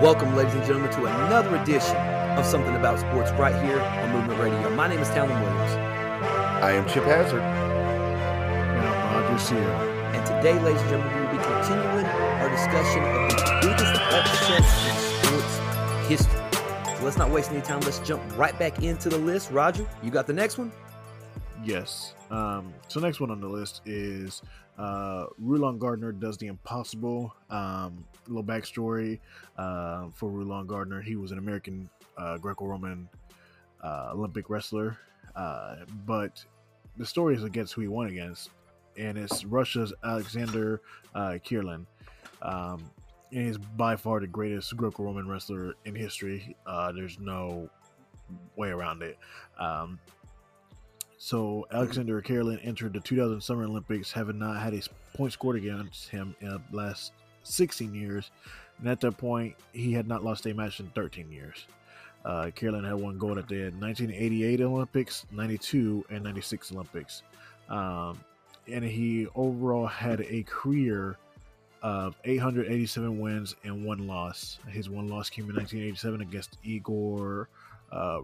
Welcome, ladies and gentlemen, to another edition of Something About Sports right here on Movement Radio. My name is Talon Williams. I am Chip Hazard. And I'm Roger Sear. And today, ladies and gentlemen, we will be continuing our discussion of the biggest upsets in sports history. So let's not waste any time. Let's jump right back into the list. Roger, you got the next one? Yes. Um, so next one on the list is uh, Rulon Gardner does the impossible. Um, little backstory uh, for Rulon Gardner: he was an American uh, Greco-Roman uh, Olympic wrestler, uh, but the story is against who he won against, and it's Russia's Alexander uh, Karelin. Um, and he's by far the greatest Greco-Roman wrestler in history. Uh, there's no way around it. Um, so Alexander Karelin entered the 2000 Summer Olympics, having not had a point scored against him in the last 16 years, and at that point he had not lost a match in 13 years. Uh, had won gold at the 1988 Olympics, 92, and 96 Olympics, um, and he overall had a career of 887 wins and one loss. His one loss came in 1987 against Igor uh,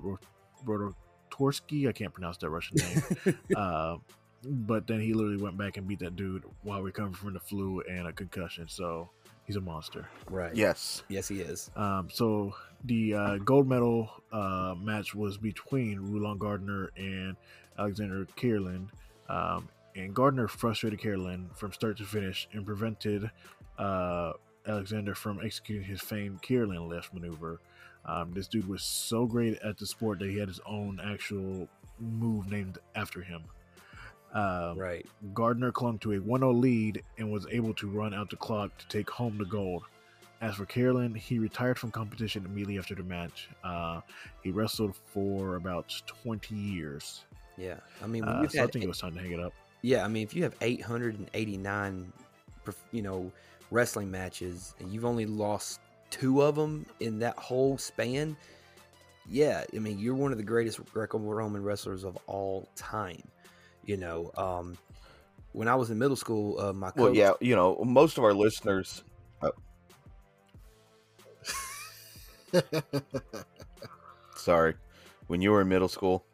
Torsky. I can't pronounce that Russian name. uh, but then he literally went back and beat that dude while recovering from the flu and a concussion. So he's a monster. Right. Yes. Yes, he is. Um, so the uh, gold medal uh, match was between Rulon Gardner and Alexander Karelin. Um, and Gardner frustrated Karelin from start to finish and prevented uh, Alexander from executing his famed Karelin lift maneuver. Um, this dude was so great at the sport that he had his own actual move named after him. Um, right. Gardner clung to a 1 0 lead and was able to run out the clock to take home the gold. As for Karelin, he retired from competition immediately after the match. Uh, he wrestled for about 20 years. Yeah. I mean, uh, so I think it was time to hang it up. Yeah. I mean, if you have 889, you know, wrestling matches and you've only lost two of them in that whole span, yeah, I mean, you're one of the greatest Greco-Roman wrestlers of all time. You know, um, when I was in middle school, uh, my coach, well, yeah, you know, most of our listeners. Uh... Sorry, when you were in middle school,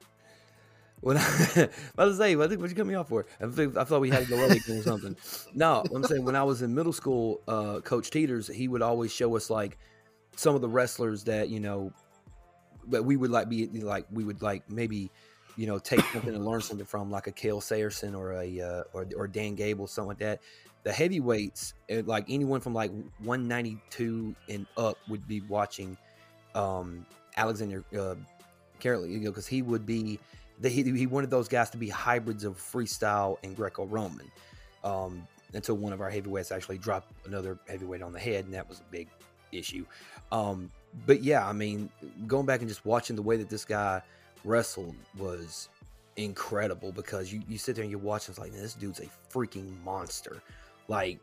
when I, I was say, what you cut me off for? I, I thought we had to go early or something. No, I'm saying when I was in middle school, uh, Coach Teeters, he would always show us like some of the wrestlers that you know that we would like be like we would like maybe you know take something and learn something from like a Cael Sanderson or a uh, or or Dan Gable something like that. The heavyweights, eh, like anyone from like 192 and up, would be watching um, Alexander uh, you know, because he would be he, he wanted those guys to be hybrids of freestyle and Greco-Roman. Um, until one of our heavyweights actually dropped another heavyweight on the head, and that was a big issue. Um, but yeah, I mean, going back and just watching the way that this guy wrestled was incredible because you, you sit there and you watch and it's like, this dude's a freaking monster. Like,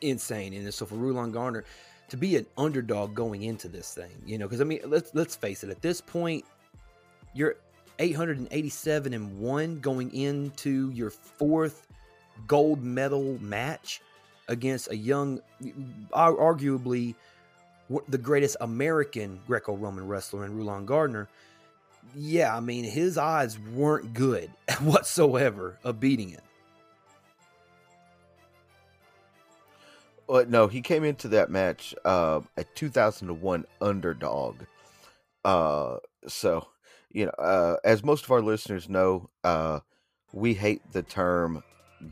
insane. And so for Rulon Gardner to be an underdog going into this thing, you know, because I mean, let's let's face it, at this point, you're 887 and 1 going into your fourth gold medal match against a young arguably the greatest American Greco-Roman wrestler in Rulon Gardner. Yeah, I mean his odds weren't good whatsoever of beating it. Well, no, he came into that match uh, a 2001 underdog. Uh, so you know, uh, as most of our listeners know, uh, we hate the term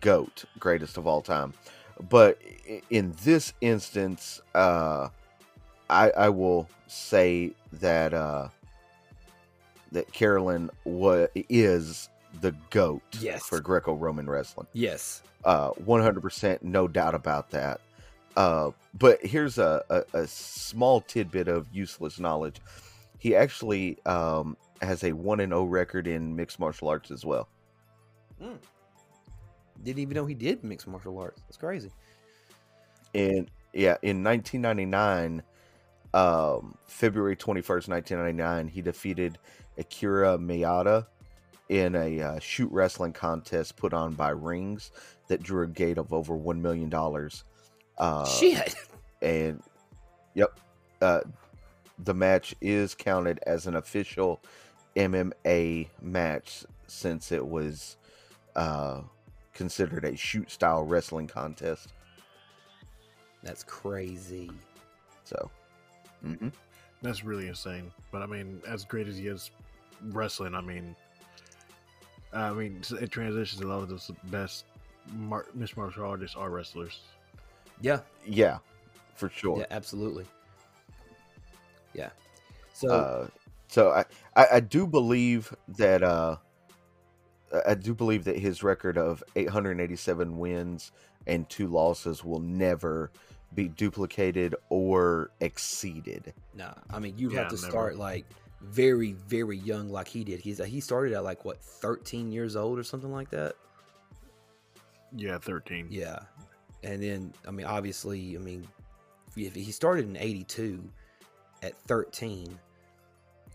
"goat," greatest of all time. But in this instance, uh, I, I will say that uh, that Karelin was is the goat yes. for Greco-Roman wrestling. Yes, uh, one hundred percent, no doubt about that. Uh, but here's a, a, a, small tidbit of useless knowledge. He actually um, has a one and zero oh record in mixed martial arts as well. Mm. Didn't even know he did mixed martial arts. That's crazy. And yeah, in 1999, um, February 21st, 1999, he defeated Akira Maeda in a uh, shoot wrestling contest put on by Rings that drew a gate of over $1 million. Uh, Shit. And, yep. uh, the match is counted as an official MMA match since it was uh, considered a shoot style wrestling contest. That's crazy. So, hmm That's really insane. But I mean, as great as he is wrestling, I mean, I mean, it transitions a lot of the best mar- mixed martial artists are wrestlers. Yeah, yeah, for sure. yeah, absolutely. Yeah. So Uh, so I, I, I do believe that uh, I- I do believe that his record of 887 wins and two losses will never be duplicated or exceeded. Nah, I mean you'd Yeah, have to never. start like very, very young, like he did. He's he started at like what thirteen years old or something like that. Yeah, thirteen. Yeah, and then I mean, obviously, I mean, if he started in '82 at 13,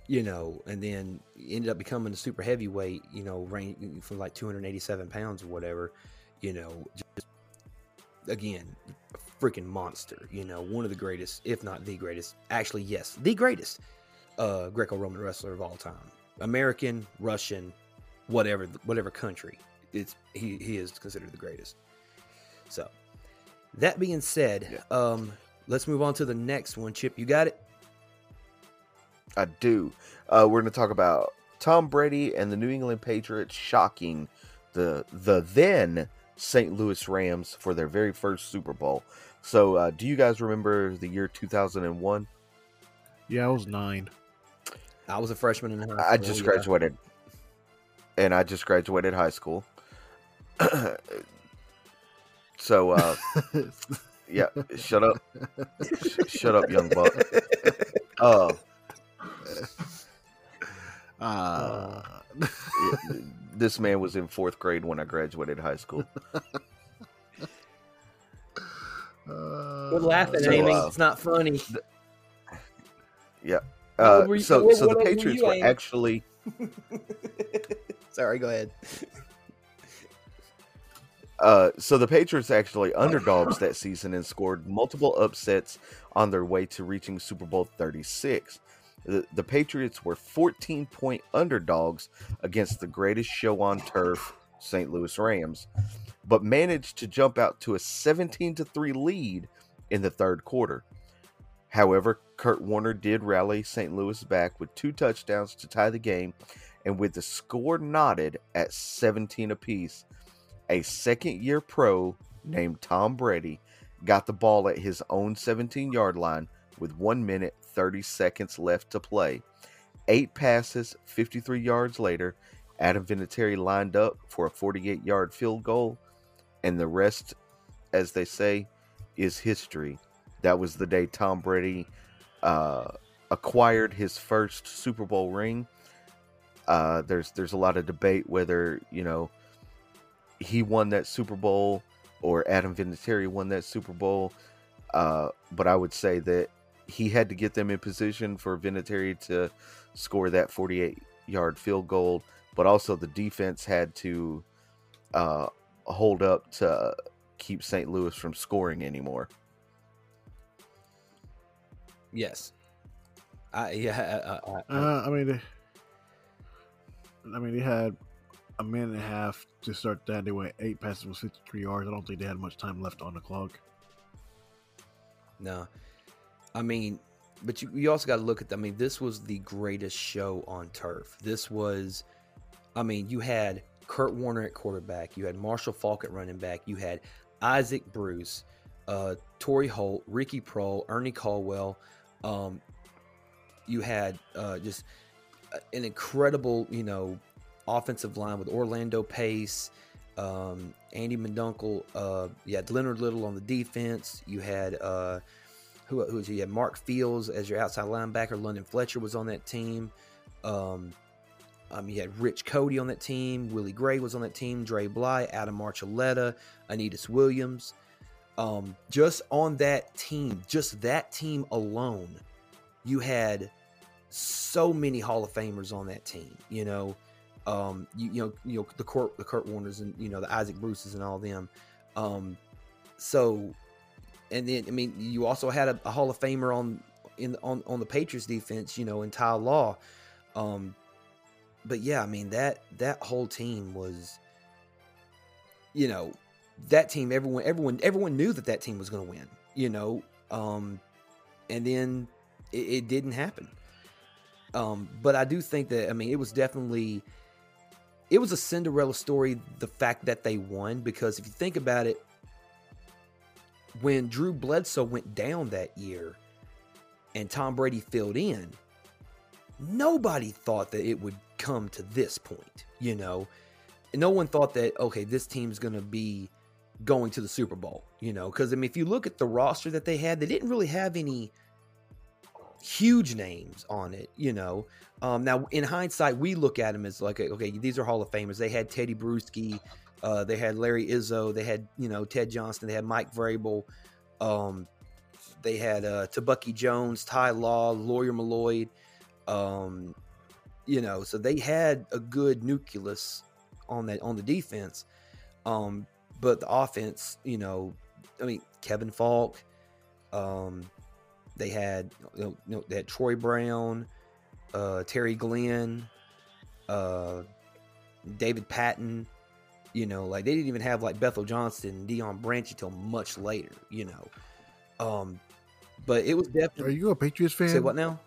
you know, and then ended up becoming a super heavyweight, you know, range from like 287 pounds or whatever, you know, just again, freaking monster, you know, one of the greatest, if not the greatest, actually, yes, the greatest uh, Greco-Roman wrestler of all time, American, Russian, whatever, whatever country. It's he, he is considered the greatest. So, that being said, um, let's move on to the next one. Chip, you got it. I do. Uh, we're going to talk about Tom Brady and the New England Patriots shocking the the then St. Louis Rams for their very first Super Bowl. So, uh, do you guys remember the year 2001? Yeah, I was nine. I was a freshman in high school. I just yeah. graduated, and I just graduated high school. so, uh, yeah, shut up, shut up, young buck. Uh, Uh, it- this man was in fourth grade when I graduated high school. We're laughing, So, Amy. uh, it's not funny. Yeah. Uh, you- so, what- so what the age were Patriots you, were actually Sorry, go ahead. Uh, so the Patriots actually underdogs that season and scored multiple upsets on their way to reaching Super Bowl 36. The, Patriots were 14 point underdogs against the greatest show on turf, St. Louis Rams, but managed to jump out to a 17 to 3 lead in the third quarter. However, Kurt Warner did rally St. Louis back with two touchdowns to tie the game, and with the score knotted at 17 apiece, a second year pro named Tom Brady got the ball at his own 17 yard line with 1 minute 30 seconds left to play. Eight passes, 53 yards later, Adam Vinatieri lined up for a 48 yard field goal, and the rest, as they say, is history. That was the day Tom Brady uh, acquired his first Super Bowl ring. Uh, there's there's a lot of debate whether you know he won that Super Bowl or Adam Vinatieri won that Super Bowl. Uh, but I would say that he had to get them in position for Vinatieri to score that 48 yard field goal, but also the defense had to uh, hold up to keep St. Louis from scoring anymore. Yes. I yeah. I, I, I, uh, I mean, they, I mean, they had a minute and a half to start that. They went eight passes with 53 yards. I don't think they had much time left on the clock. no. I mean, but you, you also got to look at. I mean, this was the greatest show on turf. This was, I mean, you had Kurt Warner at quarterback. You had Marshall Faulk at running back. You had Isaac Bruce, uh, Holt, Ricky Proehl, Ernie Caldwell. Um, you had uh, just an incredible, you know, offensive line with Orlando Pace, um, Andy Mendunkel. Uh, you had Leonard Little on the defense. You had uh, who, who was you had Mark Fields as your outside linebacker. London Fletcher was on that team. Um, um, you had Rich Coady on that team. Willie Gray was on that team. Dre Bly, Adam Archuleta, Aeneas Williams. Um, just on that team, just that team alone, you had so many Hall of Famers on that team. You know, um, you, you know, you know the Kurt, the Kurt Warners and you know the Isaac Bruces and all them. Um, so, and then I mean, you also had a, a Hall of Famer on in on on the Patriots defense, you know, in Ty Law. Um, but yeah, I mean that that whole team was, you know, that team. Everyone, everyone, everyone knew that that team was going to win. You know, um, and then it, it didn't happen. Um, but I do think that I mean it was definitely it was a Cinderella story. The fact that they won because if you think about it, when Drew Bledsoe went down that year and Tom Brady filled in, nobody thought that it would come to this point, you know. No one thought that okay, this team's going to be going to the Super Bowl, you know, cuz I mean if you look at the roster that they had, they didn't really have any huge names on it, you know. Um, now, in hindsight, we look at them as like, okay, these are Hall of Famers. They had Tedy Bruschi, uh, they had Larry Izzo, they had you know Ted Johnson, they had Mike Vrabel, um, they had uh, Tebucky Jones, Ty Law, Lawyer Milloy, um, you know, so they had a good nucleus on that on the defense, um, but the offense, you know, I mean Kevin Faulk. um, they had you know, they had Troy Brown, uh, Terry Glenn, uh, David Patten. You know, like they didn't even have like Bethel Johnson and Deion Branch until much later. You know, um, but it was definitely. Are you a Patriots fan? Say what now?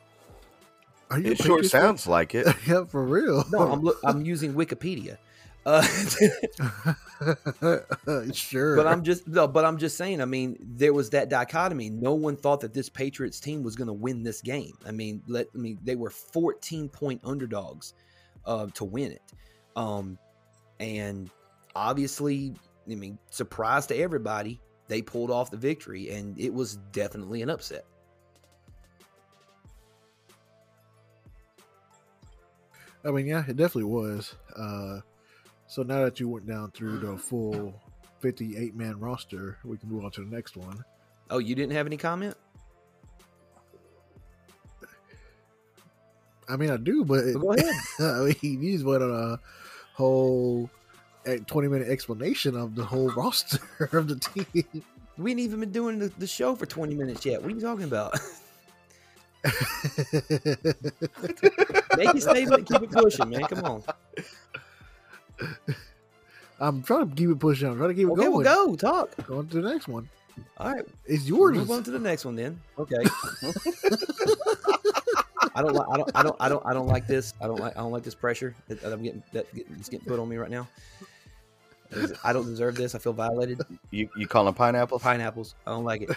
Are you? It sure sounds fan? like it. yeah, for real. No, I'm I'm using Wikipedia. Uh, sure, but I'm just no, but I'm just saying. I mean, there was that dichotomy. No one thought that this Patriots team was going to win this game. I mean, let I mean they were 14 point underdogs uh, to win it, um, and obviously, I mean, surprise to everybody, they pulled off the victory, and it was definitely an upset. I mean, yeah, it definitely was. Uh, so now that you went down through the full 58 man roster, we can move on to the next one. Oh, you didn't have any comment? I mean, I do, but go ahead. I mean, you just went on a whole 20 minute explanation of the whole roster of the team. We ain't even been doing the, the show for 20 minutes yet. What are you talking about? Make your statement, keep it pushing, man. Come on. I'm trying to keep it pushing. I'm trying to keep it okay, going. Well, go talk. Go on to the next one. All right, it's yours. Move on to the next one then. Okay. I don't like. I don't. I don't. I don't. I don't like this. I don't like. I don't like this pressure that I'm getting. That it's getting put on me right now. I don't deserve this. I feel violated. You you call them pineapples? Pineapples. I don't like it.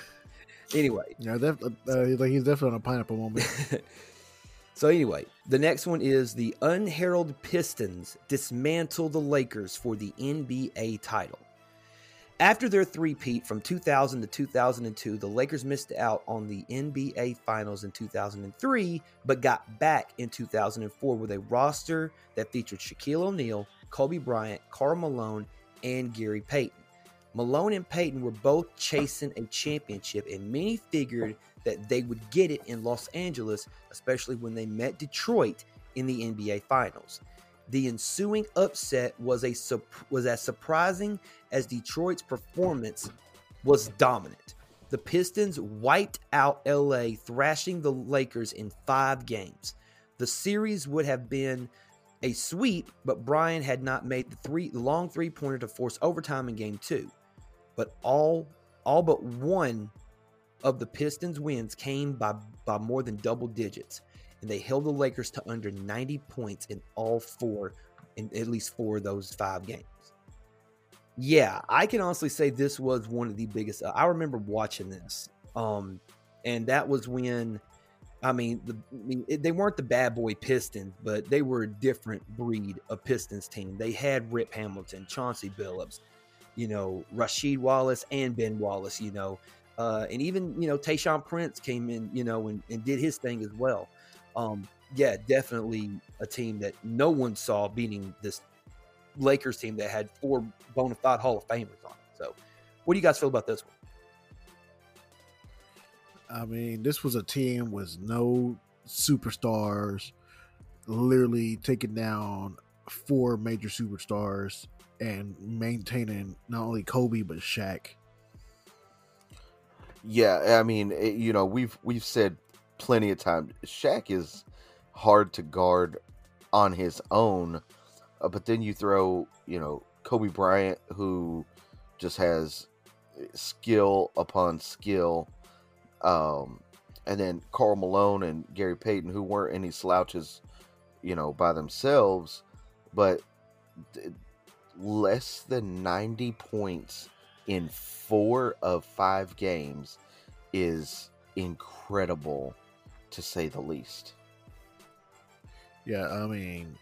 Anyway. Yeah, def- uh, like he's definitely on a pineapple moment. So anyway, the next one is the unheralded Pistons dismantle the Lakers for the NBA title. After their three-peat from 2000 to 2002, the Lakers missed out on the NBA Finals in 2003, but got back in 2004 with a roster that featured Shaquille O'Neal, Kobe Bryant, Karl Malone, and Gary Payton. Malone and Payton were both chasing a championship, and many figured that they would get it in Los Angeles, especially when they met Detroit in the NBA Finals. The ensuing upset was a was as surprising as Detroit's performance was dominant. The Pistons wiped out LA, thrashing the Lakers in 5 games. The series would have been a sweep, but Bryant had not made the three long three-pointer to force overtime in game 2. But all all but one of the Pistons' wins came by, by more than double digits, and they held the Lakers to under 90 points in all four, in at least four of those five games. Yeah, I can honestly say this was one of the biggest. I remember watching this, um, and that was when, I mean, the, I mean it, they weren't the bad boy Pistons, but they were a different breed of Pistons team. They had Rip Hamilton, Chauncey Billups, you know, Rasheed Wallace, and Ben Wallace. You know, uh, and even you know Tayshaun Prince came in, you know, and, and did his thing as well. Um, yeah, definitely a team that no one saw beating this Lakers team that had four bona fide Hall of Famers on it. So, what do you guys feel about this one? I mean, this was a team with no superstars, literally taking down four major superstars and maintaining not only Kobe but Shaq yeah, I mean, it, you know, we've we've said plenty of time. Shaq is hard to guard on his own, uh, but then you throw, you know, Kobe Bryant, who just has skill upon skill, um, and then Karl Malone and Gary Payton, who weren't any slouches, you know, by themselves, but less than 90 points in four of five games is incredible to say the least. Yeah, I mean,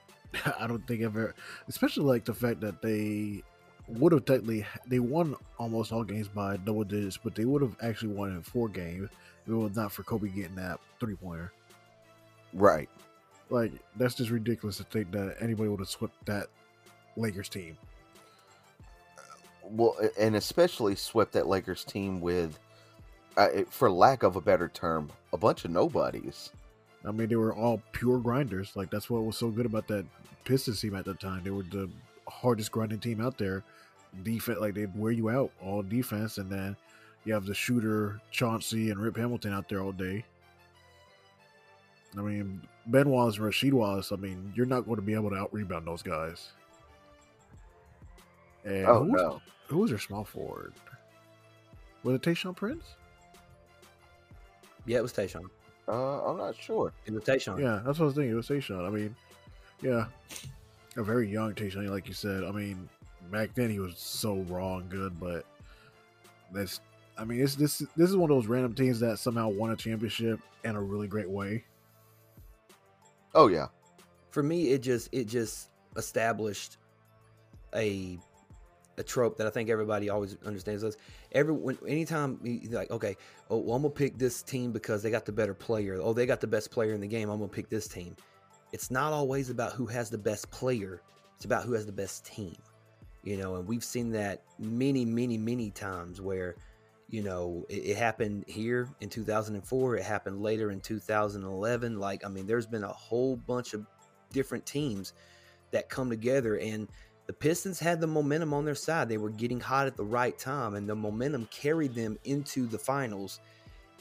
I don't think ever, especially like the fact that they would have technically they won almost all games by double digits, but they would have actually won in four games if it was not for Kobe getting that three pointer. Right. Like that's just ridiculous to think that anybody would have swept that Lakers team. Well, and especially swept that Lakers team with, uh, for lack of a better term, a bunch of nobodies. I mean, they were all pure grinders. Like that's what was so good about that Pistons team at the time. They were the hardest grinding team out there. Defense, like they'd wear you out all defense, and then you have the shooter Chauncey and Rip Hamilton out there all day. I mean, Ben Wallace and Rasheed Wallace. I mean, you're not going to be able to out rebound those guys. And oh who was, no! Who was their small forward? Was it Tayshaun Prince? Yeah, it was Tayshaun. Uh, I'm not sure. It was Tayshaun. Yeah, that's what I was thinking. It was Tayshaun. I mean, yeah, a very young Tayshaun, like you said. I mean, back then he was so raw and good, but that's. I mean, this this. This is one of those random teams that somehow won a championship in a really great way. Oh yeah. For me, it just it just established a a trope that I think everybody always understands. Us every when anytime like, okay, oh, well, I'm gonna pick this team because they got the better player. Oh, they got the best player in the game. I'm gonna pick this team. It's not always about who has the best player. It's about who has the best team. You know, and we've seen that many, many, many times where, you know, it, it happened here in 2004. It happened later in 2011. Like, I mean, there's been a whole bunch of different teams that come together and the Pistons had the momentum on their side. They were getting hot at the right time, and the momentum carried them into the finals.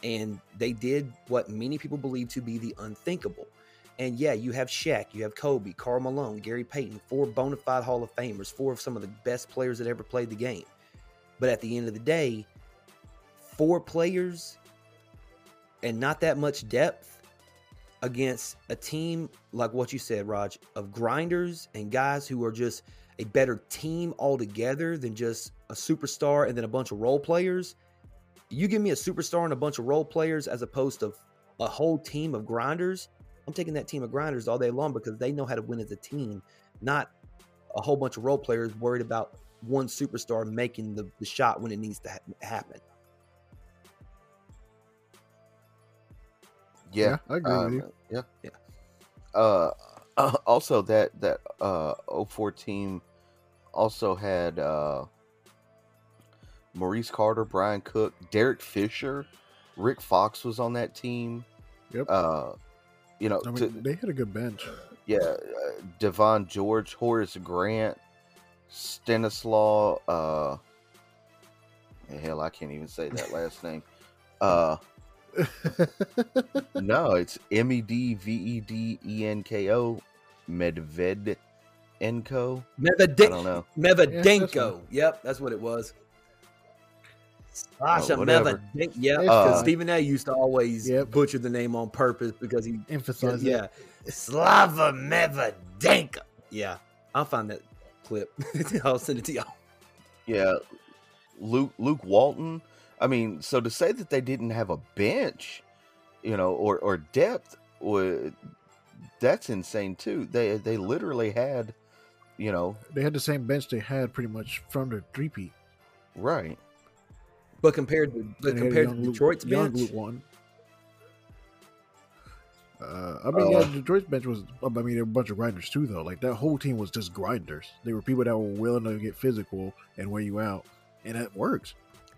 And they did what many people believe to be the unthinkable. And yeah, you have Shaq, you have Kobe, Karl Malone, Gary Payton, four bona fide Hall of Famers, four of some of the best players that ever played the game. But at the end of the day, four players and not that much depth against a team like what you said, Raj, of grinders and guys who are just a better team altogether than just a superstar and then a bunch of role players. You give me a superstar and a bunch of role players as opposed to a whole team of grinders. I'm taking that team of grinders all day long because they know how to win as a team, not a whole bunch of role players worried about one superstar making the, the shot when it needs to ha- happen. Yeah, I agree with you. Yeah, Yeah. Uh, also that that uh 04 team also had uh Maurice Carter, Brian Cook, Derek Fisher, Rick Fox was on that team. Yep. Uh, you know, I mean, to- they had a good bench. yeah, uh, Devean George, Horace Grant, Stanislaw. Uh, hell, I can't even say that last name. Uh, no, it's M E D V E D E N K O, Medved Enko. I don't know. Mevadenko. yep, that's what it was. Sasha Oh, whatever. Mevadenko. Yep, Uh, because Stephen A used to always Yep. butcher the name on purpose because he, Emphasize yeah, Slava Mevadenko. Yeah, I'll find that clip. I'll send it to y'all. Yeah, Luke Luke Walton. I mean, so to say that they didn't have a bench, you know, or or depth, would that's insane too. They they literally had, you know, They had the same bench they had pretty much from the three right. But compared to but compared to Detroit's young bench, one. Uh, I mean, yeah, Uh, Detroit's bench was. I mean, there were a bunch of grinders too, though. Like that whole team was just grinders. They were people that were willing to get physical and wear you out, and that works.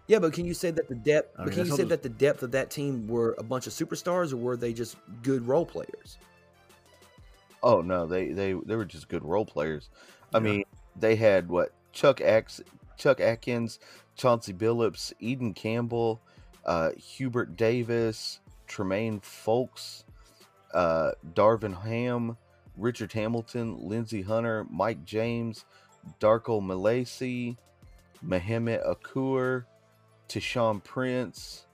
Yeah. But can you say that the depth? But can you say that the depth of that team were a bunch of superstars, or were they just good role players? Oh no, they they they were just good role players. I Yeah. mean, they had what Chuck Ax, Chuck Atkins, Chauncey Billups, Elden Campbell, uh, Hubert Davis, Tremaine Fowlkes, uh, Darvin Ham, Richard Hamilton, Lindsey Hunter, Mike James, Darko Malaysi, Mehmet Okur, Tayshaun Prince,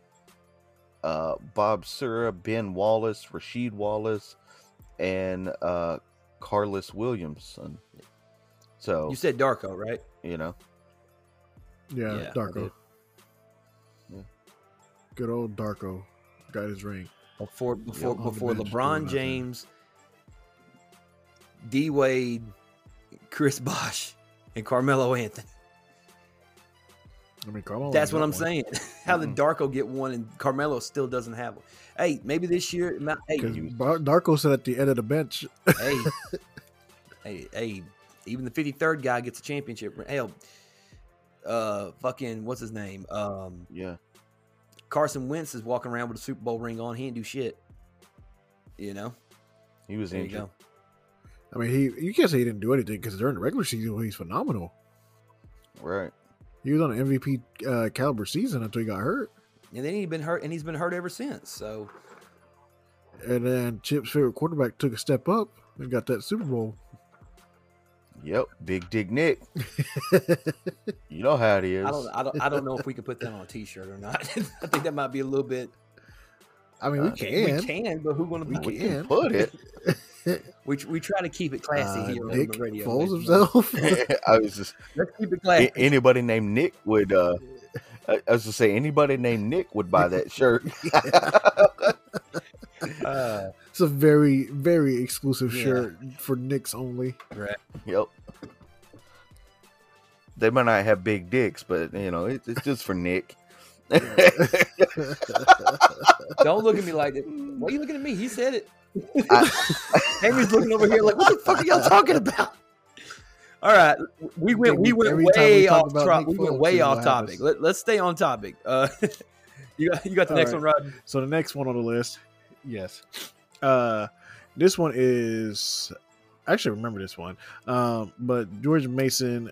uh, Bob Sura, Ben Wallace, Rasheed Wallace, and uh, Corliss Williamson. So You said Darko, right? you know, Yeah, Yeah, Darko. Yeah. Good old Darko got his ring. Before before on the before LeBron. James, D Wade, Chris Bosh, and Carmelo Anthony. I mean, Carmelo. That's what I'm one. saying. How Mm-mm. did Darko get one and Carmelo still doesn't have one? Hey, maybe this year. ma- Hey, 'Cause Bar- Darko said at the end of the bench, hey, hey, hey, even the 53rd guy gets a championship. ring. Hell, uh, fucking, what's his name? Um, yeah, Carson Wentz is walking around with a Super Bowl ring on. He didn't do shit. You know, he was there you injured. go. I mean, he you can't say he didn't do anything because during the regular season he's phenomenal. Right. He was on an MVP uh, caliber season until he got hurt, And then he's been hurt, and he's been hurt ever since. So and then Chip's favorite quarterback took a step up and got that Super Bowl. Yep. Big Dick Nick. You know how it is. I don't, I don't, I don't know if we could put that on a T-shirt or not. I think that might be a little bit. I mean, we Uh, can. We can, but who gonna We we can can. put it. We we try to keep it classy Uh, here on the radio. ladies himself. I was just Let's keep it classy. anybody named Nick would. uh I, I was to say anybody named Nick would buy that shirt. Uh, it's a very, very exclusive Yeah. shirt for Knicks only. right. yep. They might not have big dicks, but you know it, it's just for Nick. Don't look at me like that. Why are you looking at me? He said it. I- Amy's looking over here like, what the fuck are y'all talking about? All right, we went we went Every time we way off about we went way off topic. Let, let's stay on topic. Uh, you got you got the All next right. one, Rod. So the next one on the list, yes, uh, this one is I actually remember this one, um, but George Mason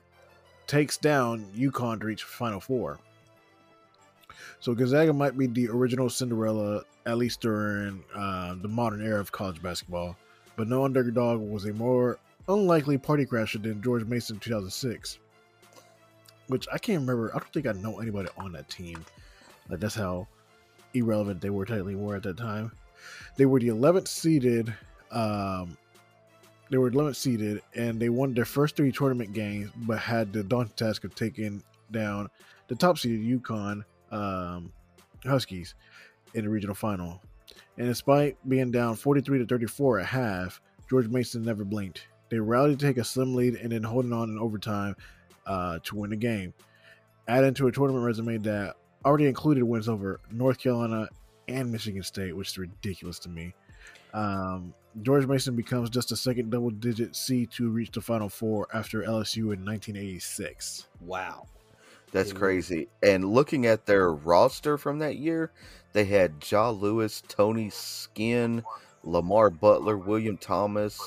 takes down UConn to reach Final Four. So Gonzaga might be the original Cinderella, at least during uh, the modern era of college basketball, but no underdog was a more unlikely party crasher than George Mason in 2006. Which I can't remember. I don't think I know anybody on that team. Like that's how irrelevant they were technically were at that time. They were the 11th seeded. Um, they were 11th seeded, and they won their first three tournament games, but had the daunting task of taking down the top seeded UConn um, Huskies in the regional final. And despite being down 43 to 34 at half, George Mason never blinked. They rallied to take a slim lead and then holding on in overtime uh, to win the game. Add into a tournament resume that already included wins over North Carolina and Michigan State, which is ridiculous to me. Um, George Mason becomes just a second double digit seed to reach the Final Four after LSU in 1986. Wow. That's crazy. And looking at their roster from that year, they had Jai Lewis, Tony Skinn, Lamar Butler, William Thomas,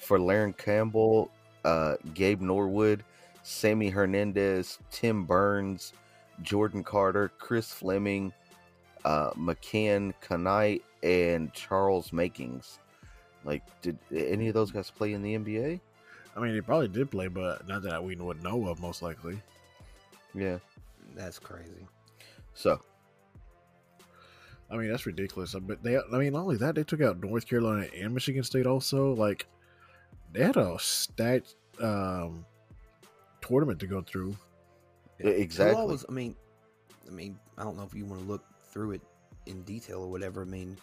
Folarin Campbell, uh, Gabe Norwood, Sammy Hernandez, Tim Burns, Jordan Carter, Chris Fleming, uh, McCann Knight, and Charles Makings. Like, did any of those guys play in the NBA? I mean, they probably did play, but not that we would know of, most likely. Yeah. That's crazy. So, I mean, that's ridiculous. But they, I mean, not only that, they took out North Carolina and Michigan State also. Like, they had a stacked um, tournament to go through. e- exactly. Was, I mean, I mean, I don't know if you want to look through it in detail or whatever. I mean,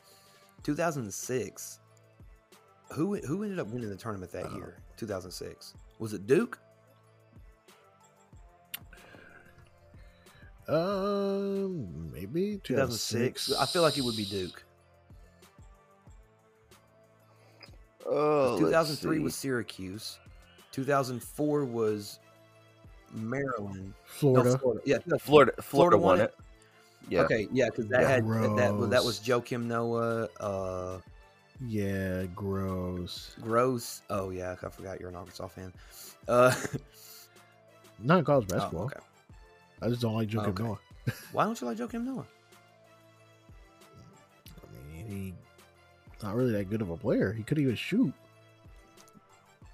2006. Who who ended up winning the tournament that Uh, year? 2006. Was it Duke? Um, maybe 2006. I feel like it would be Duke. Oh, let's 2003 see. was Syracuse. 2004 was Maryland. No, Florida. Florida. Yeah, Florida. Florida, Florida won won it. Yeah. Okay, yeah, because that Yeah. had that, that was that was Gross. Joakim Noah, uh, Yeah, gross. Gross. Oh yeah, I forgot you're an Arkansas fan. Uh, Not in college oh, basketball. okay. I just don't like Joakim Okay. Noah. Why don't you like Joakim Noah? I mean, not really that good of a player. He couldn't even shoot.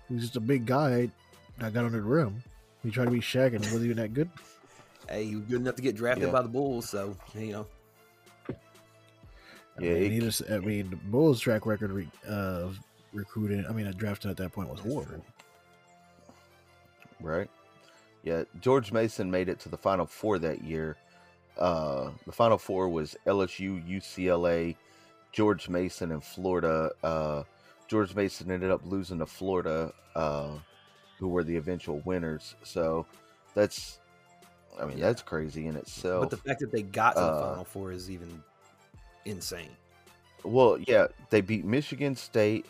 He's just a big guy that got under the rim. He tried to be Shaq and he wasn't even that good. Hey, he was good enough to get drafted Yeah. by the Bulls, so you know. I Yeah, mean, he just, I mean, the Bulls' track record re, of recruiting, I mean, uh, drafting at that point was horrible. right? Yeah, George Mason made it to the Final Four that year. Uh, the Final Four was LSU, UCLA, George Mason, and Florida. Uh, George Mason ended up losing to Florida, uh, who were the eventual winners. So that's, I mean, Yeah. that's crazy in itself. But the fact that they got to the uh, Final Four is even insane. Well, yeah, they beat Michigan State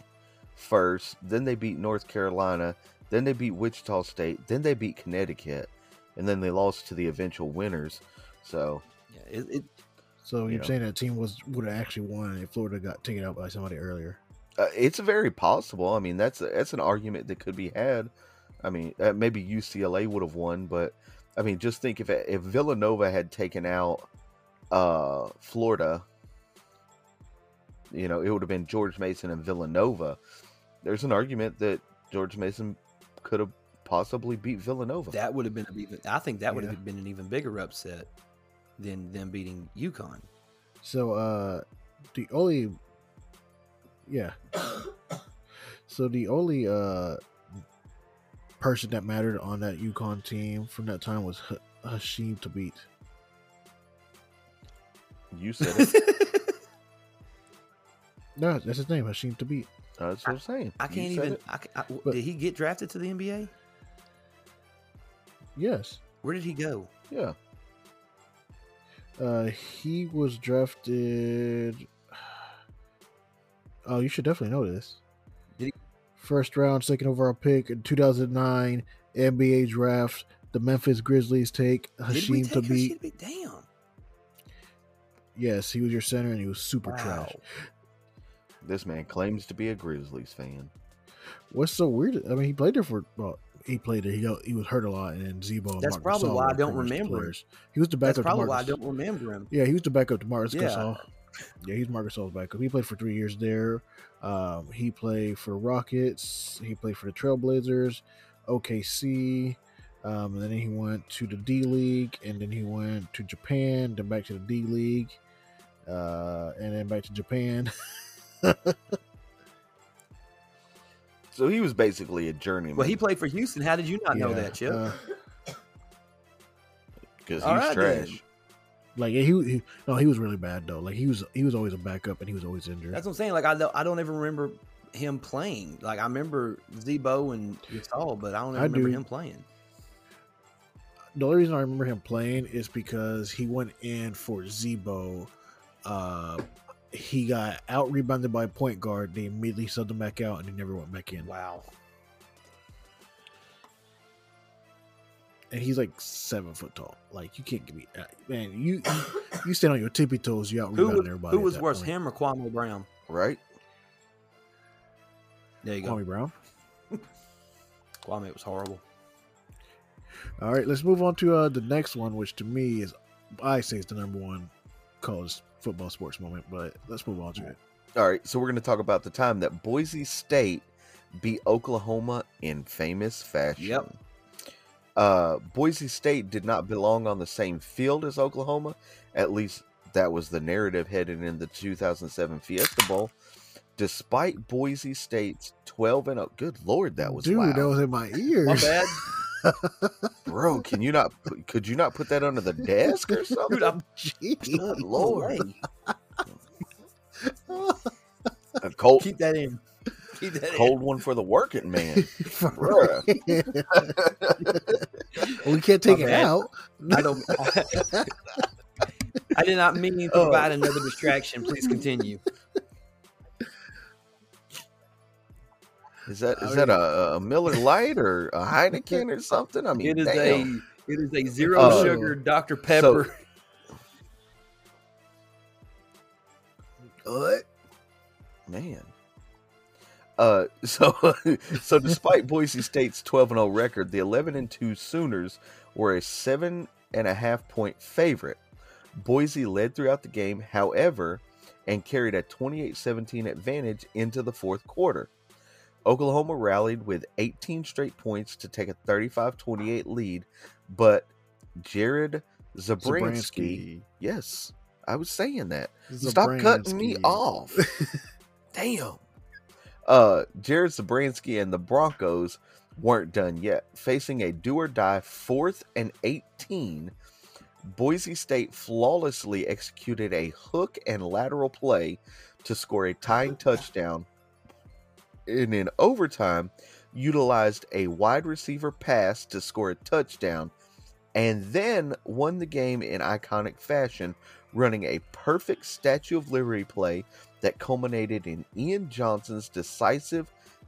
first, then they beat North Carolina, then they beat Wichita State, then they beat Connecticut, and then they lost to the eventual winners. So, Yeah, it, it, So you're Yeah. saying that team was would have actually won if Florida got taken out by somebody earlier? uh, it's very possible. I mean, that's that's an argument that could be had. I mean, uh, maybe UCLA would have won, but I mean, just think if if Villanova had taken out uh, Florida, you know, it would have been George Mason and Villanova. There's an argument that George Mason could have possibly beat Villanova. that would have been even. I think that would Yeah. have been an even bigger upset than them beating UConn. So uh the only yeah. So the only uh person that mattered on that UConn team from that time was H- Hashim beat. you said it. No, that's his name, Hasheem Thabeet. That's what I'm saying. I You can't even. I, I- But- did he get drafted to the NBA? Yes. Where did he go? Yeah. Uh he was drafted Oh, you should definitely know this. Did he- First round, second overall pick in 2009 NBA draft. The Memphis Grizzlies take Hasheem Thabeet. Damn. Yes, he was your center and he was super Wow. trash. This man claims to be a Grizzlies fan. What's so weird? I mean, he played there for well, he played there. He got, he was hurt a lot, and then Z-Bo. And That's Marc probably Gasol why I don't pretty much the remember him. players. He was the That's backup to probably why I don't remember him. Yeah, he was the backup to Marcus Yeah. Gasol. Yeah, he's Marcus Gasol's backup. He played for three years there. Um, he played for the Rockets. He played for the Trailblazers, OKC. Um, and then he went to the D League, and then he went to Japan, then back to the D League, uh, and then back to Japan. So he was basically a journeyman. Well, he played for Houston. How did you not know that, Chip? uh, because he's All right, then. trash. Like he, he, no, he was really bad though. Like he was, he was always a backup, and he was always injured. That's what I'm saying. Like I don't, I don't ever remember him playing. Like I remember Z-Bo and Gasol, but I don't ever I remember do. him playing. the only reason I remember him playing is because he went in for Z-Bo. Uh, he got out rebounded by a point guard. They immediately subbed him back out, and he never went back in. Wow. And he's like seven foot tall. Like you can't give me, uh, man. You you, you stand on your tippy toes. You out Who rebounding everybody. who was worse, point. him or Kwame Brown? Right? There you go. Kwame Brown. Kwame was horrible. All right, let's move on to uh, the next one, which to me is, I say, is the number one college football sports moment. But let's move on to it. All right. So we're going to talk about the time that Boise State beat Oklahoma in famous fashion. Yep. Uh, Boise State did not belong on the same field as Oklahoma. At least that was the narrative headed in the 2007 Fiesta Bowl. Despite Boise State's 12 and 0, good lord, that was Dude, loud. that was in my ears. My bad. Bro, can you not? Could you not put that under the desk or something? Dude, I'm Jeez. Good lord, a cold, keep that in. Keep that cold one for the working man. Bruh. we can't take My it bad. out. I don't. I did not mean to Oh. provide another distraction. Please continue. Is that is that a, a Miller Lite or a Heineken or something? I mean, It is damn. a it is a zero Uh, sugar Dr Pepper. What? Man. Uh, so so despite Boise State's 12 and 0 record, the 11 and 2 Sooners were a seven and a half point favorite. Boise led throughout the game, however, and carried a 28 17 advantage into the fourth quarter. Oklahoma rallied with 18 straight points to take a 35 28 lead, but Jared Zabransky, yes, I was saying that. Stop cutting me off. Damn. Uh, Jared Zabransky and the Broncos weren't done yet. Facing a do or die fourth and 18, Boise State flawlessly executed a hook and lateral play to score a tying touchdown. And in overtime, utilized a wide receiver pass to score a touchdown, and then won the game in iconic fashion, running a perfect Statue of Liberty play that culminated in Ian Johnson's decisive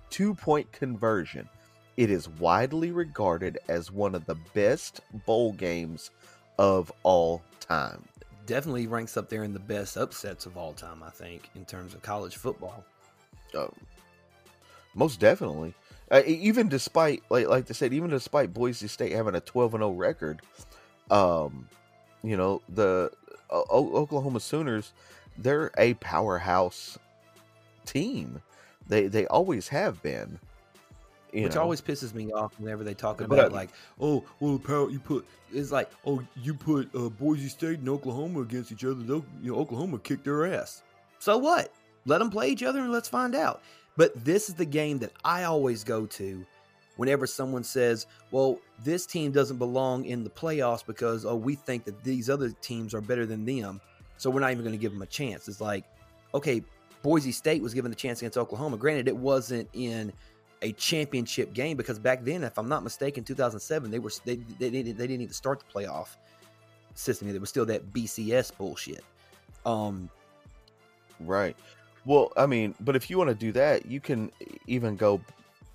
two point conversion. It is widely regarded as one of the best bowl games of all time. Definitely ranks up there in the best upsets of all time, I think, in terms of college football. Um, most definitely. Uh, even despite, like, like they said, even despite Boise State having a 12 and 0 record, um, you know, the o- O- Oklahoma Sooners, they're a powerhouse team. They they always have been. You which know? always pisses me off whenever they talk about uh, like, oh, well, power you put it's like, oh, you put uh, Boise State and Oklahoma against each other. You know, Oklahoma kicked their ass. So what? Let them play each other and let's find out. But this is the game that I always go to whenever someone says, well, this team doesn't belong in the playoffs because oh, we think that these other teams are better than them, so we're not even going to give them a chance. It's like, okay, Boise State was given the chance against Oklahoma. Granted, it wasn't in a championship game because back then, if I'm not mistaken, 2007 they were they they didn't they didn't even start the playoff system. It was still that BCS bullshit. Um, Right. Well, I mean, but if you want to do that, you can even go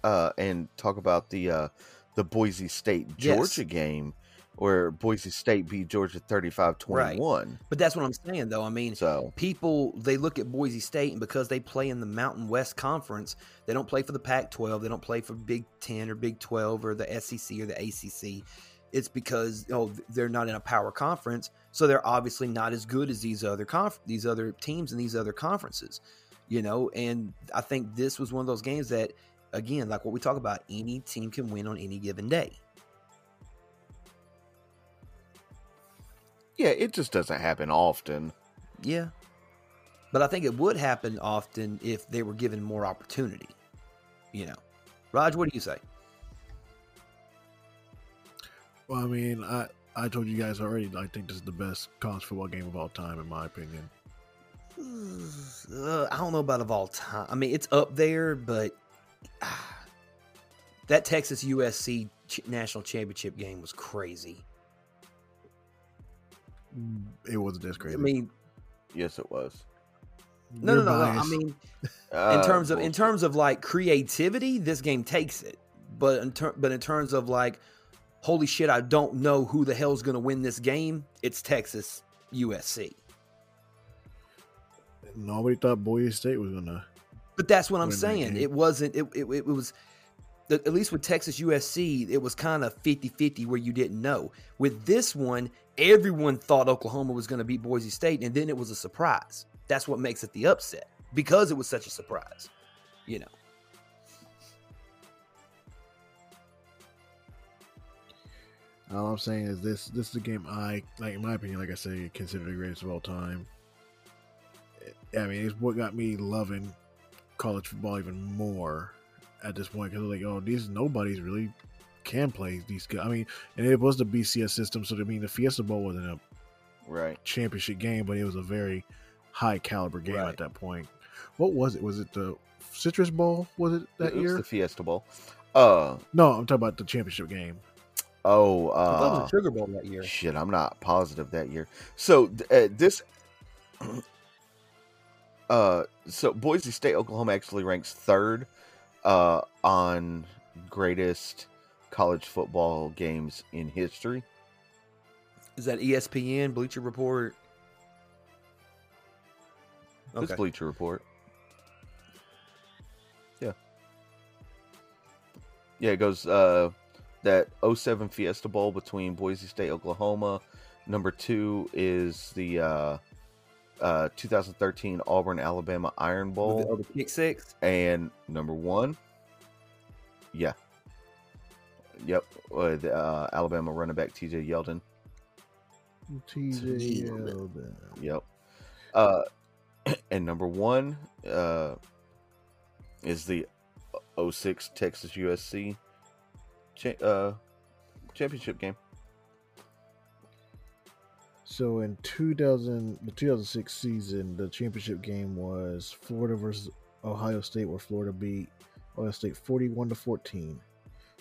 uh, and talk about the uh, the Boise State Yes. Georgia game where Boise State beat Georgia 35-21. but that's what I'm saying though. I mean, So, people they look at Boise State and because they play in the Mountain West Conference, they don't play for the Pac-12, they don't play for Big 10 or Big 12 or the SEC or the ACC. It's because oh they're not in a power conference, so they're obviously not as good as these other conf- these other teams in these other conferences, you know. And I think this was one of those games that, again, like what we talk about, any team can win on any given day. yeah, it just doesn't happen often. Yeah. But I think it would happen often if they were given more opportunity. You know. Raj, what do you say? Well, I mean, I I told you guys already. I think this is the best college football game of all time, in my opinion. Uh, I don't know about of all time. I mean, it's up there, but ah, that Texas USC ch- national championship game was crazy. It wasn't this crazy. I mean, Yes, it was. no, You're no, no, no. I biased. mean, in Uh, terms of in terms of like creativity, this game takes it. But in ter- but in terms of like, holy shit, I don't know who the hell's going to win this game. It's Texas USC. nobody thought Boise State was gonna. But that's what I'm saying. It wasn't. It, it, it was. At least with Texas USC, it was kind of 50 50 where you didn't know. With this one, everyone thought Oklahoma was going to beat Boise State, and then it was a surprise. That's what makes it the upset because it was such a surprise. You know. All I'm saying is this: this is a game I like. In my opinion, like I say, consider the greatest of all time. I mean, it's what got me loving college football even more at this point because like, oh, these nobody's really can play these guys. I mean, and it was the BCS system, so I mean, the Fiesta Bowl wasn't a right. championship game, but it was a very high caliber game Right. at that point. What was it? Was it the Citrus Bowl? Was it that it was year? the Fiesta Bowl. Uh no, I'm talking about the championship game. Oh, I thought it uh was a Sugar Bowl that year. Shit, I'm not positive that year. So uh, this, uh, so Boise State, Oklahoma actually ranks third, uh, on greatest college football games in history. Is that ESPN, Bleacher Report? This Bleacher Report. Yeah. Yeah, it goes uh that 07 Fiesta Bowl between Boise State, Oklahoma. Number two is the uh uh, 2013 Auburn Alabama Iron With Bowl, the, oh, the kick six. and number one, yeah, yep, with uh, Alabama running back T.J. Yeldon. TJ Yeldon. Yeldon. Yep. Uh, and number one uh, is the 06 Texas USC cha- uh, championship game. So in 2000, the 2006 season, the championship game was Florida versus Ohio State, where Florida beat Ohio State 41 to 14,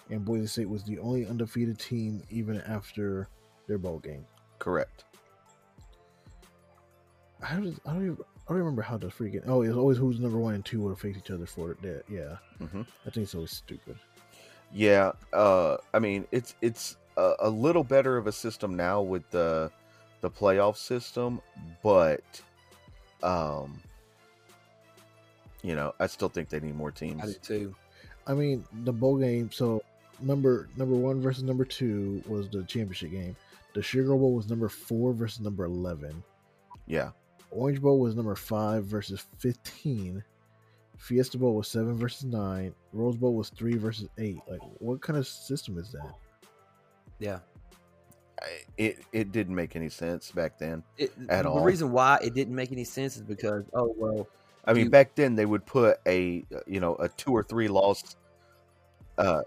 and Boise State was the only undefeated team even after their bowl game. Correct. How does I don't even, I don't remember how the freaking oh it's always who's number one and two would have faced each other for that yeah hmm I think it's always stupid. Yeah. Uh, I mean, it's it's a, a little better of a system now with the the playoff system, but um, you know, I still think they need more teams. I do too. I mean the bowl game. So number number one versus number two was the championship game. The Sugar Bowl was number four versus number eleven. Yeah. Orange Bowl was number five versus fifteen. Fiesta Bowl was seven versus nine. Rose Bowl was three versus eight. Like, what kind of system is that? Yeah. I- It it didn't make any sense back then. It, At the all. The reason why it didn't make any sense is because oh well I mean, You- back then they would put a uh, you know a two or three loss. Uh,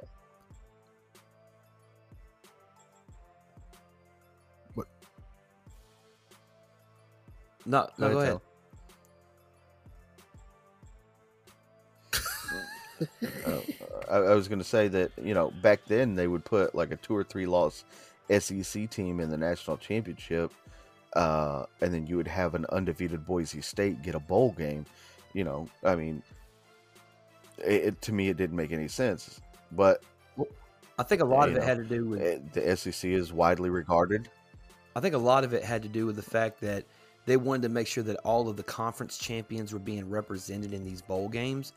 what? no no go ahead. Uh, I, I was going to say that you know back then they would put like a two or three loss SEC team in the national championship, uh, and then you would have an undefeated Boise State get a bowl game. You know, I mean, it, it- to me it didn't make any sense, but I think a lot of it know, had to do with uh, the SEC is widely regarded. I think a lot of it had to do with the fact that they wanted to make sure that all of the conference champions were being represented in these bowl games.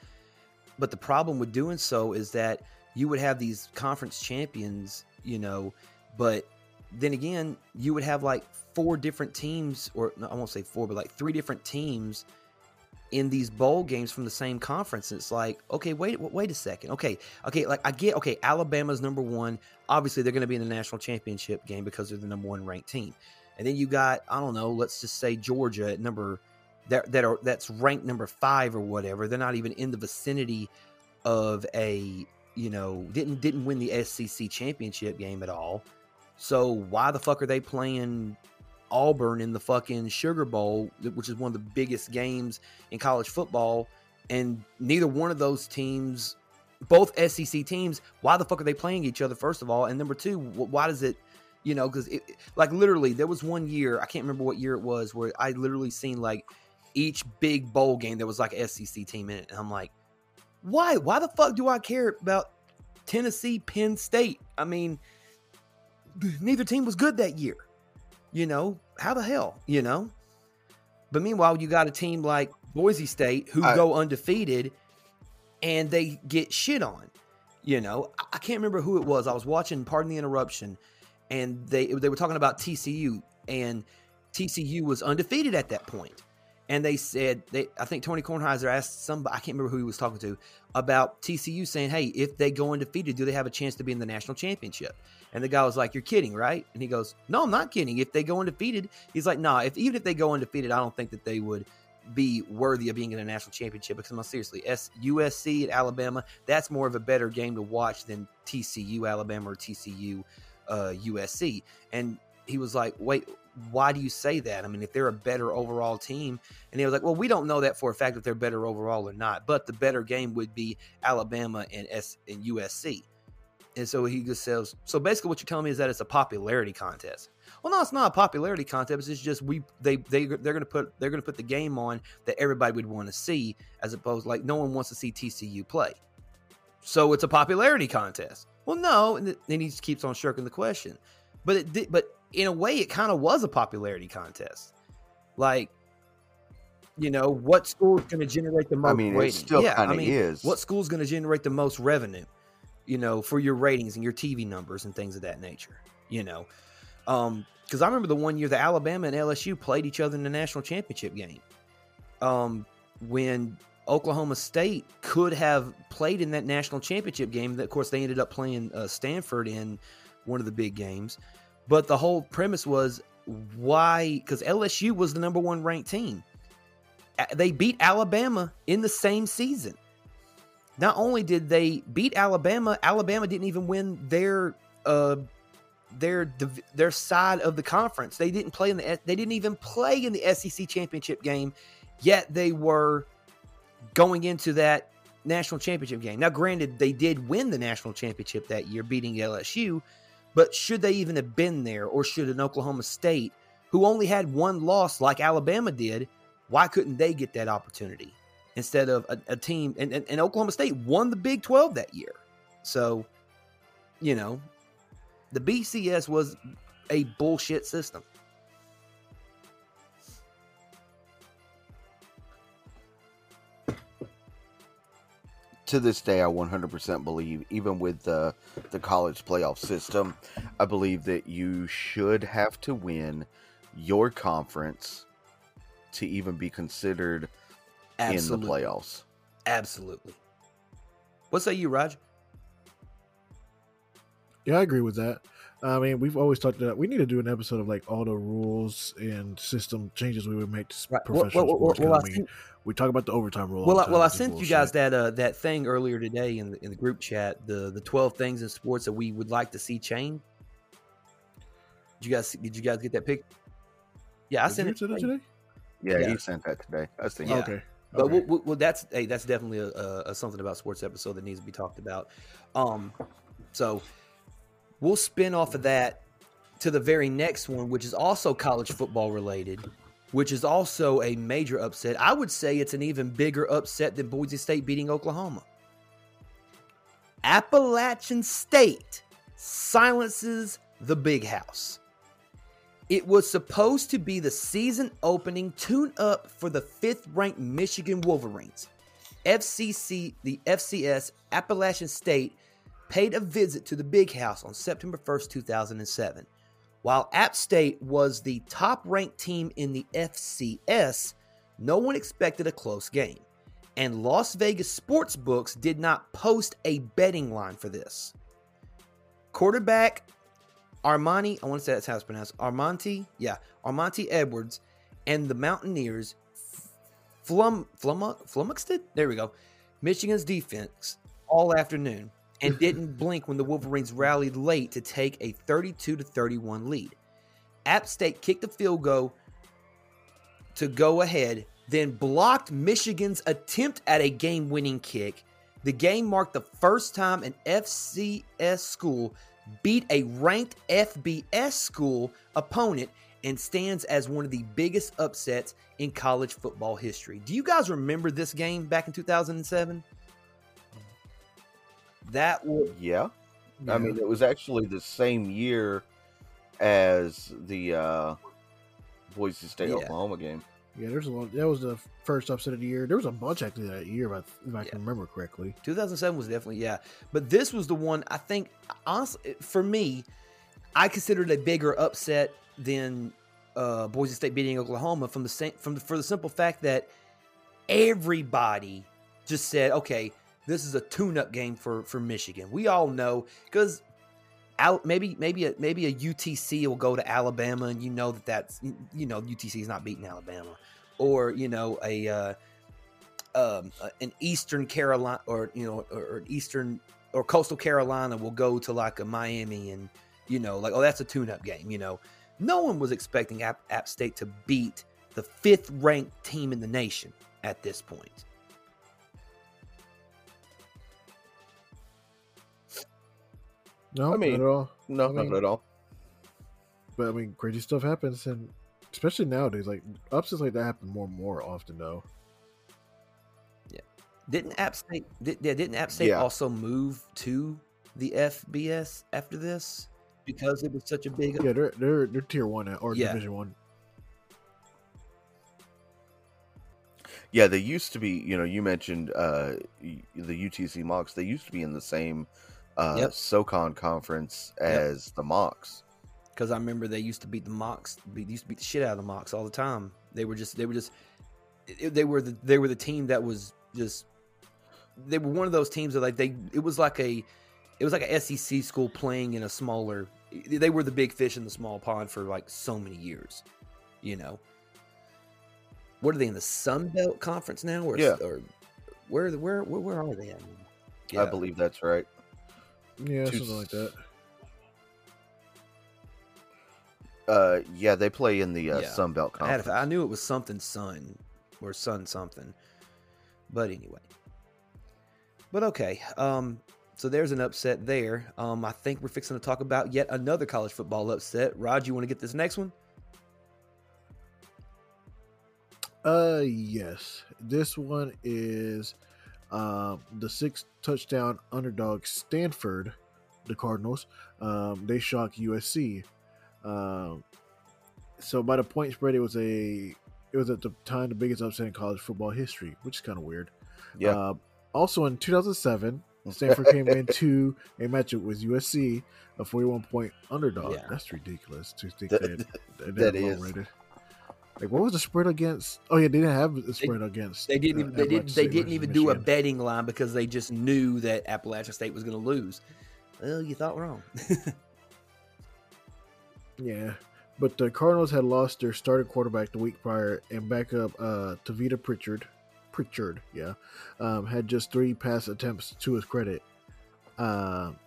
But the problem with doing so is that you would have these conference champions, you know, but then again, you would have like four different teams, or no, I won't say four, but like three different teams in these bowl games from the same conference. It's like, okay, wait, wait a second. Okay, okay, like I get, okay, Alabama's number one. Obviously, they're going to be in the national championship game because they're the number one ranked team. And then you got, I don't know, let's just say Georgia at number that that are that's ranked number five or whatever. They're not even in the vicinity of a, you know, didn't didn't win the SEC championship game at all. So why the fuck are they playing Auburn in the fucking Sugar Bowl, which is one of the biggest games in college football? And neither one of those teams, both SEC teams, why the fuck are they playing each other? First of all, and number two, why does it? You know, because like literally there was one year I can't remember what year it was where I literally seen like each big bowl game there was like a SEC team in it, and I'm like, why? Why the fuck do I care about Tennessee, Penn State? I mean, neither team was good that year. You know, how the hell, you know? But meanwhile, you got a team like Boise State who I- go undefeated and they get shit on. You know, I- I can't remember who it was. I was watching Pardon the Interruption and they they were talking about TCU and TCU was undefeated at that point. And they said they I think Tony Kornheiser asked somebody I can't remember who he was talking to about TCU saying, "Hey, if they go undefeated, do they have a chance to be in the national championship?" And the guy was like, "You're kidding, right?" And he goes, "No, I'm not kidding. If they go undefeated, he's like, nah. If even if they go undefeated, I don't think that they would be worthy of being in a national championship. Because no, seriously, S- USC at Alabama, that's more of a better game to watch than TCU Alabama or TCU uh, USC." And he was like, "Wait." Why do you say that? I mean, if they're a better overall team, and he was like, "Well, we don't know that for a fact if they're better overall or not, but the better game would be Alabama and S and USC." And so he just says, so basically, what you're telling me is that it's a popularity contest. Well, no, it's not a popularity contest. It's just we they they they're gonna put they're gonna put the game on that everybody would want to see, as opposed like no one wants to see TCU play. So it's a popularity contest. Well, no, and then he just keeps on shirking the question. But it did, but in a way, it kind of was a popularity contest. Like, you know, what school is going to generate the most? I mean, it ratings? still yeah, kind I of mean, is. what school's going to generate the most revenue? You know, for your ratings and your TV numbers and things of that nature. You know, Um, because I remember the one year that Alabama and LSU played each other in the national championship game. Um, when Oklahoma State could have played in that national championship game. That, of course, they ended up playing uh, Stanford in one of the big games. But the whole premise was why? Because LSU was the number one ranked team. They beat Alabama in the same season. Not only did they beat Alabama, Alabama didn't even win their uh, their their side of the conference. They didn't play in the they didn't even play in the SEC championship game. Yet they were going into that national championship game. Now, granted, they did win the national championship that year, beating LSU, but should they even have been there, or should an Oklahoma State, who only had one loss like Alabama did, why couldn't they get that opportunity instead of a, a team? And, and, and Oklahoma State won the Big 12 that year. So, you know, the BCS was a bullshit system. To this day, I 100% believe, even with the the college playoff system, I believe that you should have to win your conference to even be considered Absolutely. in the playoffs. Absolutely. What say you, Raj? Yeah, I agree with that. I mean, we've always talked about we need to do an episode of like all the rules and system changes we would make to right. professional well, well, sports. Well, I mean, we talk about the overtime rule. Well, I, well, I sent you guys that uh, that thing earlier today in the, in the group chat. The the twelve things in sports that we would like to see change. Did you guys did you guys get that pic? Yeah, I did sent it today. today? Yeah, yeah, he sent that today. I was thinking. Yeah. Okay. But okay. We'll, we'll, that's hey, that's definitely a, a, something about sports episode that needs to be talked about. Um, so we'll spin off of that to the very next one, which is also college football related, which is also a major upset. I would say it's an even bigger upset than Boise State beating Oklahoma. Appalachian State silences the big house. It was supposed to be the season opening tune up for the fifth ranked Michigan Wolverines. FCC, the FCS, Appalachian State paid a visit to the Big House on September 1st, 2007. While App State was the top ranked team in the FCS, no one expected a close game. And Las Vegas sports books did not post a betting line for this. Quarterback Armani, I want to say that's how it's pronounced. Armanti, yeah, Armanti Edwards and the Mountaineers flum, flum, flummoxed it? There we go. Michigan's defense all afternoon and didn't blink when the Wolverines rallied late to take a 32 to 31 lead. App State kicked the field goal to go ahead, then blocked Michigan's attempt at a game-winning kick. The game marked the first time an FCS school beat a ranked FBS school opponent and stands as one of the biggest upsets in college football history. Do you guys remember this game back in 2007? That was yeah. yeah. I mean, it was actually the same year as the uh, Boise State yeah. Oklahoma game. Yeah, there's a lot. That was the first upset of the year. There was a bunch actually that year, if I, if I yeah. can remember correctly. 2007 was definitely yeah, but this was the one I think honestly for me, I considered a bigger upset than uh, Boise State beating Oklahoma from the same from the, for the simple fact that everybody just said, okay, this is a tune-up game for for Michigan. We all know because maybe maybe a maybe a UTC will go to Alabama and you know that that's you know UTC is not beating Alabama. Or you know a uh, um, an Eastern Carolina or you know or, or Eastern or Coastal Carolina will go to like a Miami and you know like oh that's a tune-up game you know. No one was expecting App, App State to beat the fifth ranked team in the nation at this point No, I mean, not at all. No, I mean, not at all. But I mean, crazy stuff happens, and especially nowadays, like upsets like that happen more and more often, though. Yeah, didn't App State? Did, yeah, didn't App State yeah. also move to the FBS after this because it was such a big? Yeah, they're they're, they're tier one or yeah. division one. Yeah, they used to be. You know, you mentioned uh, the UTC Mocs. They used to be in the same uh, yep. SoCon conference as yep. the Mocs. because I remember they used to beat the Mocs. They used to beat the shit out of the Mocs all the time. They were just they were just they were the they were the team that was just they were one of those teams that like they it was like a it was like a SEC school playing in a smaller. They were the big fish in the small pond for like so many years, you know. What are they in the Sun Belt Conference now, or Yeah. or where where where, where are they at? I believe that's right. Yeah, Two- something like that. Uh, yeah, they play in the uh, Yeah. Sun Belt I, had Conference. a- I knew it was something Sun or Sun something, but anyway. But okay, um, so there's an upset there. Um, I think we're fixing to talk about yet another college football upset. Rod, you want to get this next one? Uh, yes. This one is um, the six touchdown underdog Stanford, the Cardinals. Um, they shock USC. Um, so by the point spread, it was a it was at the time the biggest upset in college football history, which is kind of weird. Yeah. Uh, also in 2007, Stanford came into a matchup with USC, a 41 point underdog. Yeah. That's ridiculous to think That- that, that, that they're low-rated. Like, what was the spread against? Oh yeah, they didn't have the spread against. They didn't uh, even they didn't Appalachian they didn't even do a betting line because they just knew that Appalachian State was going to lose. Well, you thought wrong. Yeah, but the Cardinals had lost their starting quarterback the week prior, and backup uh, Tavita Pritchard, Pritchard, yeah, um, had just three pass attempts to his credit. Um,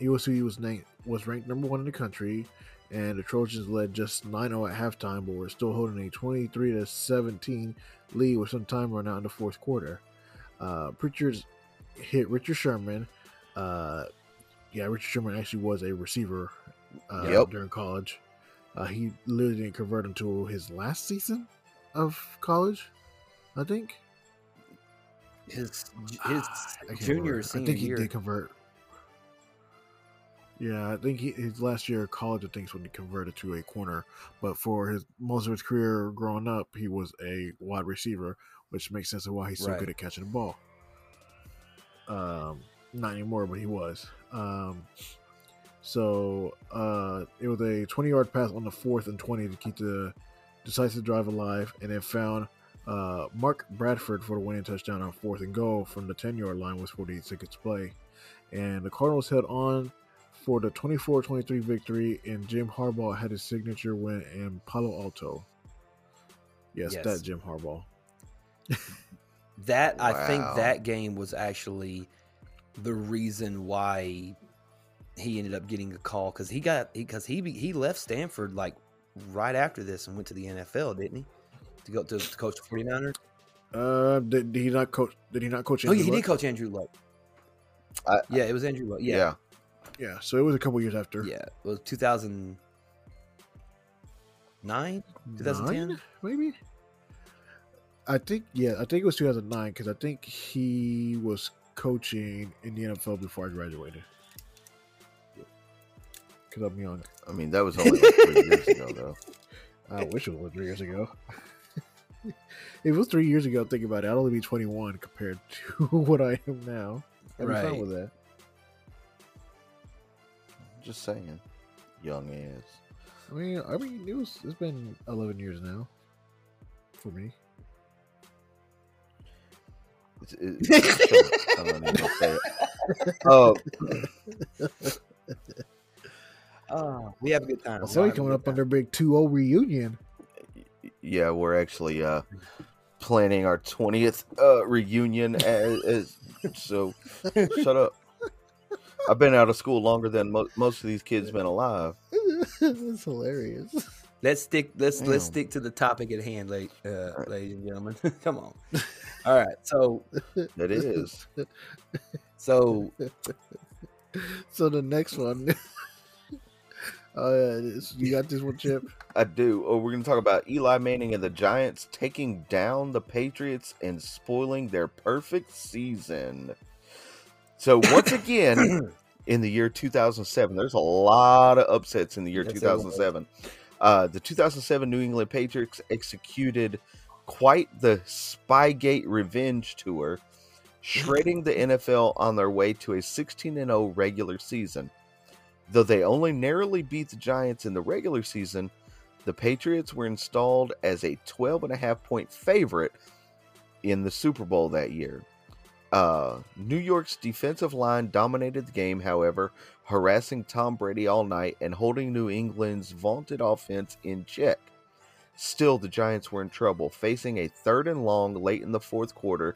USC was named was ranked number one in the country, and the Trojans led just 9-0 at halftime, but were still holding a 23 to 17 lead with some time run out in the fourth quarter. Uh, Pritchard's hit Richard Sherman. Uh, yeah, Richard Sherman actually was a receiver uh, Yep. during college. Uh, he literally didn't convert until his last season of college, I think. his his I junior remember. or I think he year. did convert. Yeah, I think he, his last year of college, I think, is when he converted to a corner. But for his most of his career growing up, he was a wide receiver, which makes sense of why he's so Right. good at catching the ball. Um, not anymore, but he was. Um, so uh, it was a 20 yard pass on the fourth and 20 to keep the decisive drive alive, and then found uh, Mark Bradford for the winning touchdown on fourth and goal from the 10 yard line with 48 seconds to play. And the Cardinals held on for the 24 23 victory, and Jim Harbaugh had his signature win in Palo Alto. Yes, Yes. that Jim Harbaugh. That I think that game was actually the reason why he ended up getting a call because he got because he, he left Stanford like right after this and went to the NFL, didn't he? To go to, to coach the 49ers. Uh, did, did he not coach? Did he not coach? Oh yeah, Andrew he did coach Andrew Luck. I- yeah, it was Andrew Luck. yeah. Yeah, Yeah, so it was a couple years after. yeah, it was 2009, 2010. Nine, maybe. I think yeah, I think it was 2009 because I think he was coaching in the NFL before I graduated. Because I'm young. I mean, that was only like three years ago, though. I wish it was three years ago. if it was three years ago, think about it. I'd only be 21 compared to what I am now. I'd be Right. fine with that. Just saying, young ass. I mean, I mean, it was. It's been 11 years now for me. It's, it's, I don't even say it. Oh, Oh, we have a good time. So saw We you coming up on time. their big 2-0 reunion. yeah, we're actually uh planning our twentieth uh reunion. As, as so, shut up. I've been out of school longer than mo- most of these kids been alive. That's hilarious. Let's stick. Let's let's stick to the topic at hand, late, uh, ladies and gentlemen. Come on. All right. So It is. so So the next one. uh, this- you got this one, Chip? I do. Oh, we're going to talk about Eli Manning and the Giants taking down the Patriots and spoiling their perfect season. So once again, in the year 2007, there's a lot of upsets in the year Yes, there was. 2007. Uh, the 2007 New England Patriots executed quite the Spygate revenge tour, shredding the NFL on their way to a 16 and 0 regular season. Though they only narrowly beat the Giants in the regular season, the Patriots were installed as a 12 and a half point favorite in the Super Bowl that year. Uh, New York's defensive line dominated the game, however, harassing Tom Brady all night and holding New England's vaunted offense in check. Still, the Giants were in trouble, facing a third and long late in the fourth quarter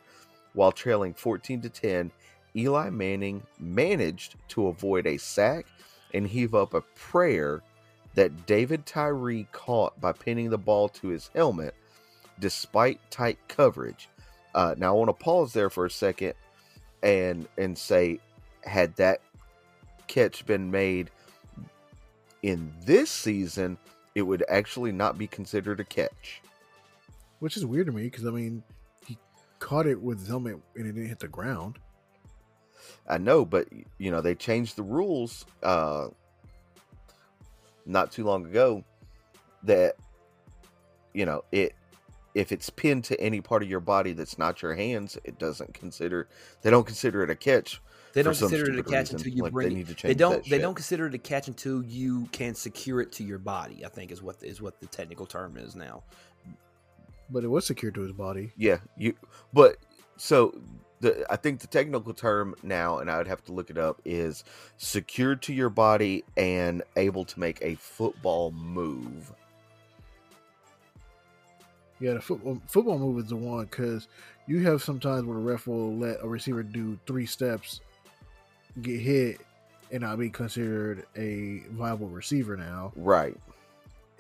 while trailing 14 to 10. Eli Manning managed to avoid a sack and heave up a prayer that David Tyree caught by pinning the ball to his helmet despite tight coverage. Uh, now I want to pause there for a second and and say had that catch been made in this season, it would actually not be considered a catch. Which is weird to me because I mean, he caught it with his helmet and it didn't hit the ground. I know, but you know they changed the rules uh, not too long ago that you know it if it's pinned to any part of your body that's not your hands, it doesn't consider they don't consider it a catch. They don't consider it a catch reason. until you Like, bring they need to They don't. that They shit. don't consider it a catch until you can secure it to your body. I think is what is what the technical term is now. But it was secured to his body. Yeah, you. But so the I think the technical term now, and I would have to look it up, is secured to your body and able to make a football move. Yeah, the football football move is the one because you have sometimes where the ref will let a receiver do three steps, get hit, and not be considered a viable receiver now. Right.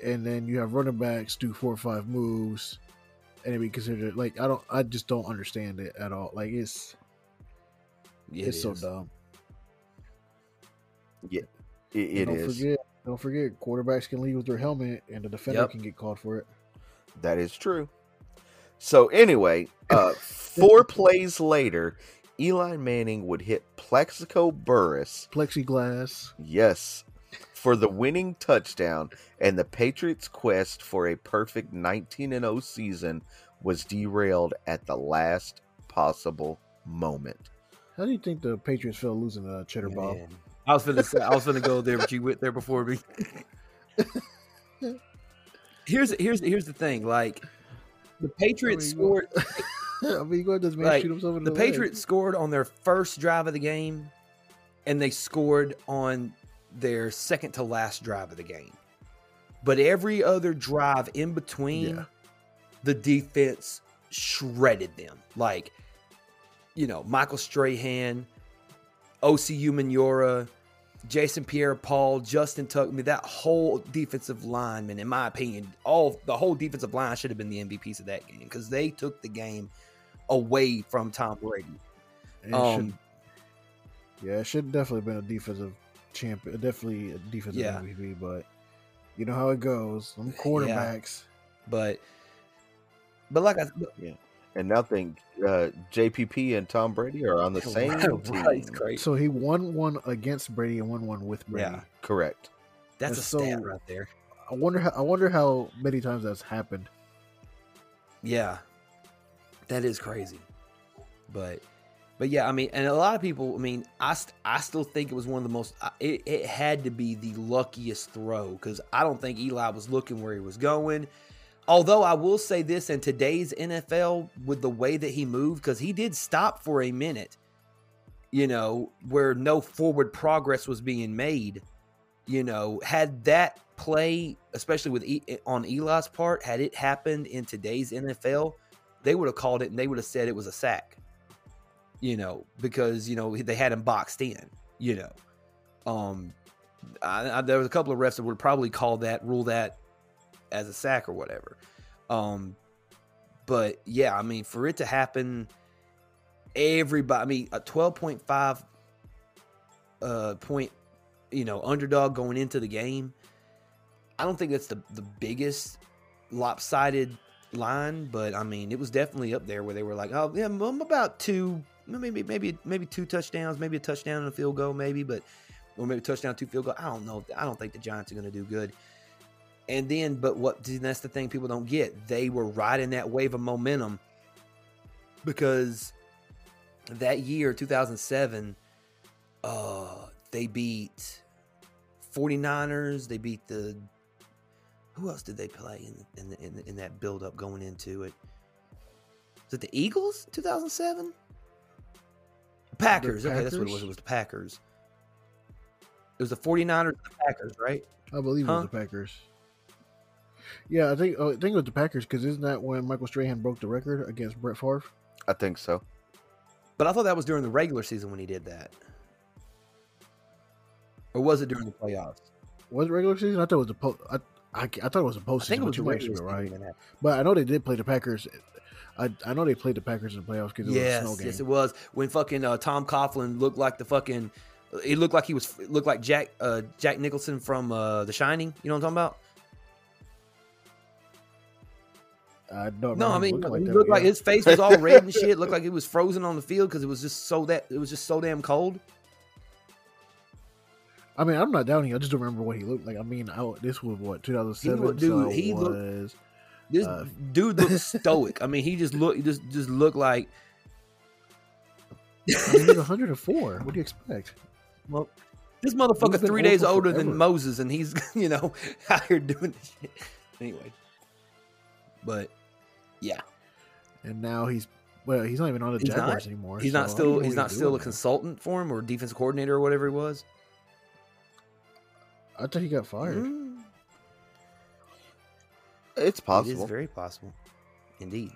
And then you have running backs do four or five moves, and it be considered like I don't, I just don't understand it at all. Like it's Yeah, it's it so dumb. It, And it don't is. forget, don't forget, quarterbacks can leave with their helmet, and the defender Yep. can get called for it. That is true. So anyway, uh, four plays later, Eli Manning would hit Plaxico Burress Plexiglass. Yes, for the winning touchdown, and the Patriots' quest for a perfect 19 0 season was derailed at the last possible moment. How do you think the Patriots felt losing uh, Cheddar Bob? I was gonna say I was gonna go there, but you went there before me. here's here's here's the thing. Like the Patriots I mean, you- scored. I mean, go Like, shoot himself in The the, leg. Patriots scored on their first drive of the game, and they scored on their second to last drive of the game. But every other drive in between, Yeah. the defense shredded them. Like, you know, Michael Strahan, Osi Umenyiora, Jason Pierre Paul, Justin Tuck. I mean, that whole defensive lineman, in my opinion, all the whole defensive line should have been the MVPs of that game because they took the game away from Tom Brady. Um, should, yeah, it should definitely been a defensive champion, definitely a defensive Yeah. MVP. But you know how it goes. Them quarterbacks. but but like I And now think uh, JPP and Tom Brady are on the same right, team. So he won one against Brady and won one with Brady. Yeah. Correct. That's and a so- stat right there. I wonder how I wonder how many times that's happened. Yeah, that is crazy. But, but yeah, I mean, and a lot of people. I mean, I st- I still think it was one of the most. It, it had to be the luckiest throw because I don't think Eli was looking where he was going. Although I will say this in today's NFL, with the way that he moved, because he did stop for a minute, you know, where no forward progress was being made. You know, had that play, especially with e- on Eli's part, had it happened in today's NFL, they would have called it and they would have said it was a sack. You know, because you know they had him boxed in. You know, um, I, I, there was a couple of refs that would probably call that rule that as a sack or whatever. Um, but yeah, I mean, for it to happen, everybody. I mean, a twelve point five uh point, you know, underdog going into the game. I don't think that's the the biggest lopsided line, but I mean, it was definitely up there where they were like, oh yeah, I'm about two, maybe maybe maybe two touchdowns, maybe a touchdown and a field goal, maybe, but or maybe touchdown, two field goal. I don't know. I don't think the Giants are going to do good. And then, but what? That's the thing people don't get. They were riding that wave of momentum because that year, 2007, uh, they beat 49ers. They beat the. Who else did they play in in the, in, the, in that build up going into it? Was it the Eagles? 2007. Packers. Okay, that's what it was. It was the Packers. It was the 49ers the Packers, right? I believe it was the Packers. Yeah, I think oh, I think it was the Packers because isn't that when Michael Strahan broke the record against Brett Favre? I think so. But I thought that was during the regular season when he did that. Or was it during the playoffs? Was it regular season? I thought it was the po- I, I, I thought it was the postseason. I think it was the regular right. when that happened. But I know they did play the Packers. I, I know they played the Packers in the playoffs because it was a snow Yes, game. yes, it was when fucking uh, Tom Coughlin looked like the fucking. It looked like he was looked like Jack uh, Jack Nicholson from uh, The Shining. You know what I'm talking about? I don't. No, I remember mean, him looking he looked like his face was all red and shit. Looked like he was frozen on the field because it was just so that it was just so damn cold. I mean, I'm not doubting. you. I just don't remember what he looked like. I mean, I, this was what 2007. looked- dude, so he it looked- was. This Uh, dude looked stoic. I mean, he just looked just just looked like I mean, he's 104. What do you expect? well, this motherfucker three old days for older than. Moses, and he's you know out here doing this shit. Anyway, but yeah, And now he's well, he's not even on the He's not. Jaguars anymore. he's so not still he's not still a doing now. consultant for him or defense coordinator or whatever he was. I thought he got fired. Mm, It's possible. is very possible, indeed.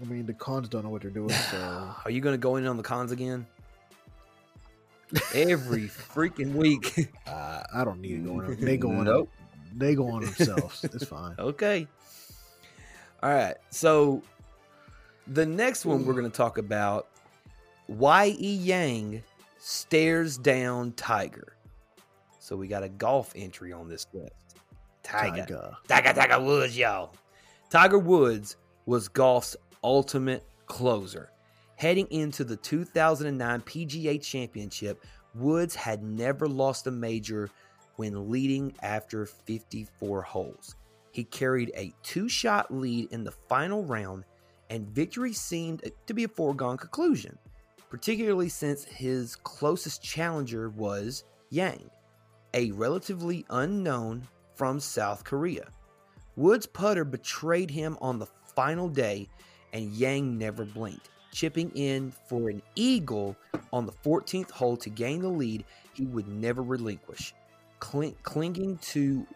I mean, the cons don't know what they're doing. So Are you going to go in on the cons again? Every freaking week. uh, I don't need to go on. They go on. Nope. They go on themselves. It's fine. okay. All right. So the next one we're going to talk about Y.E. Yang stares down Tiger. So we got a golf entry on this list. Tiger. Tiger. Tiger, Tiger Woods, y'all. Tiger Woods was golf's ultimate closer. Heading into the 2009 PGA Championship, Woods had never lost a major when leading after 54 holes. He carried a two shot lead in the final round, and victory seemed to be a foregone conclusion, particularly since his closest challenger was Yang, a relatively unknown from South Korea. Woods' putter betrayed him on the final day, and Yang never blinked, chipping in for an eagle on the 14th hole to gain the lead he would never relinquish. Cling- clinging to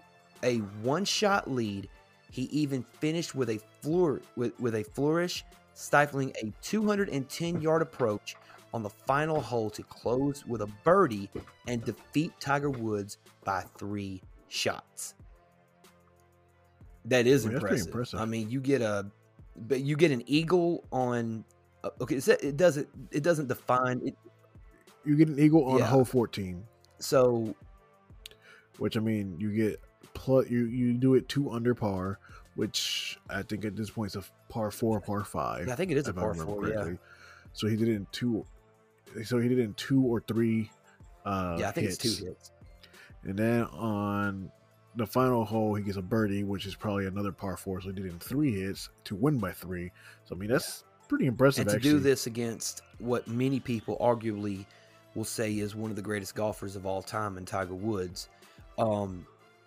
a one-shot lead, he even finished with a flour- with, with a flourish, stifling a 210-yard approach on the final hole to close with a birdie and defeat Tiger Woods by three shots. That is impressive. impressive. I mean, you get a, but you get an eagle on. uh, Okay, it it doesn't it doesn't define it. You get an eagle on Yeah. hole 14, So which I mean, you get plus you you do it two under par, which I think at this point is a par four, par five. I think it is a par four. Yeah. So he did it in two. So he did it in two or three. Uh, yeah, I think hits. it's two hits. And then on the final hole, he gets a birdie, which is probably another par four. So he did it in three hits to win by three. So I mean, that's pretty impressive. and to actually. do this against what many people arguably will say is one of the greatest golfers of all time in Tiger Woods. Um,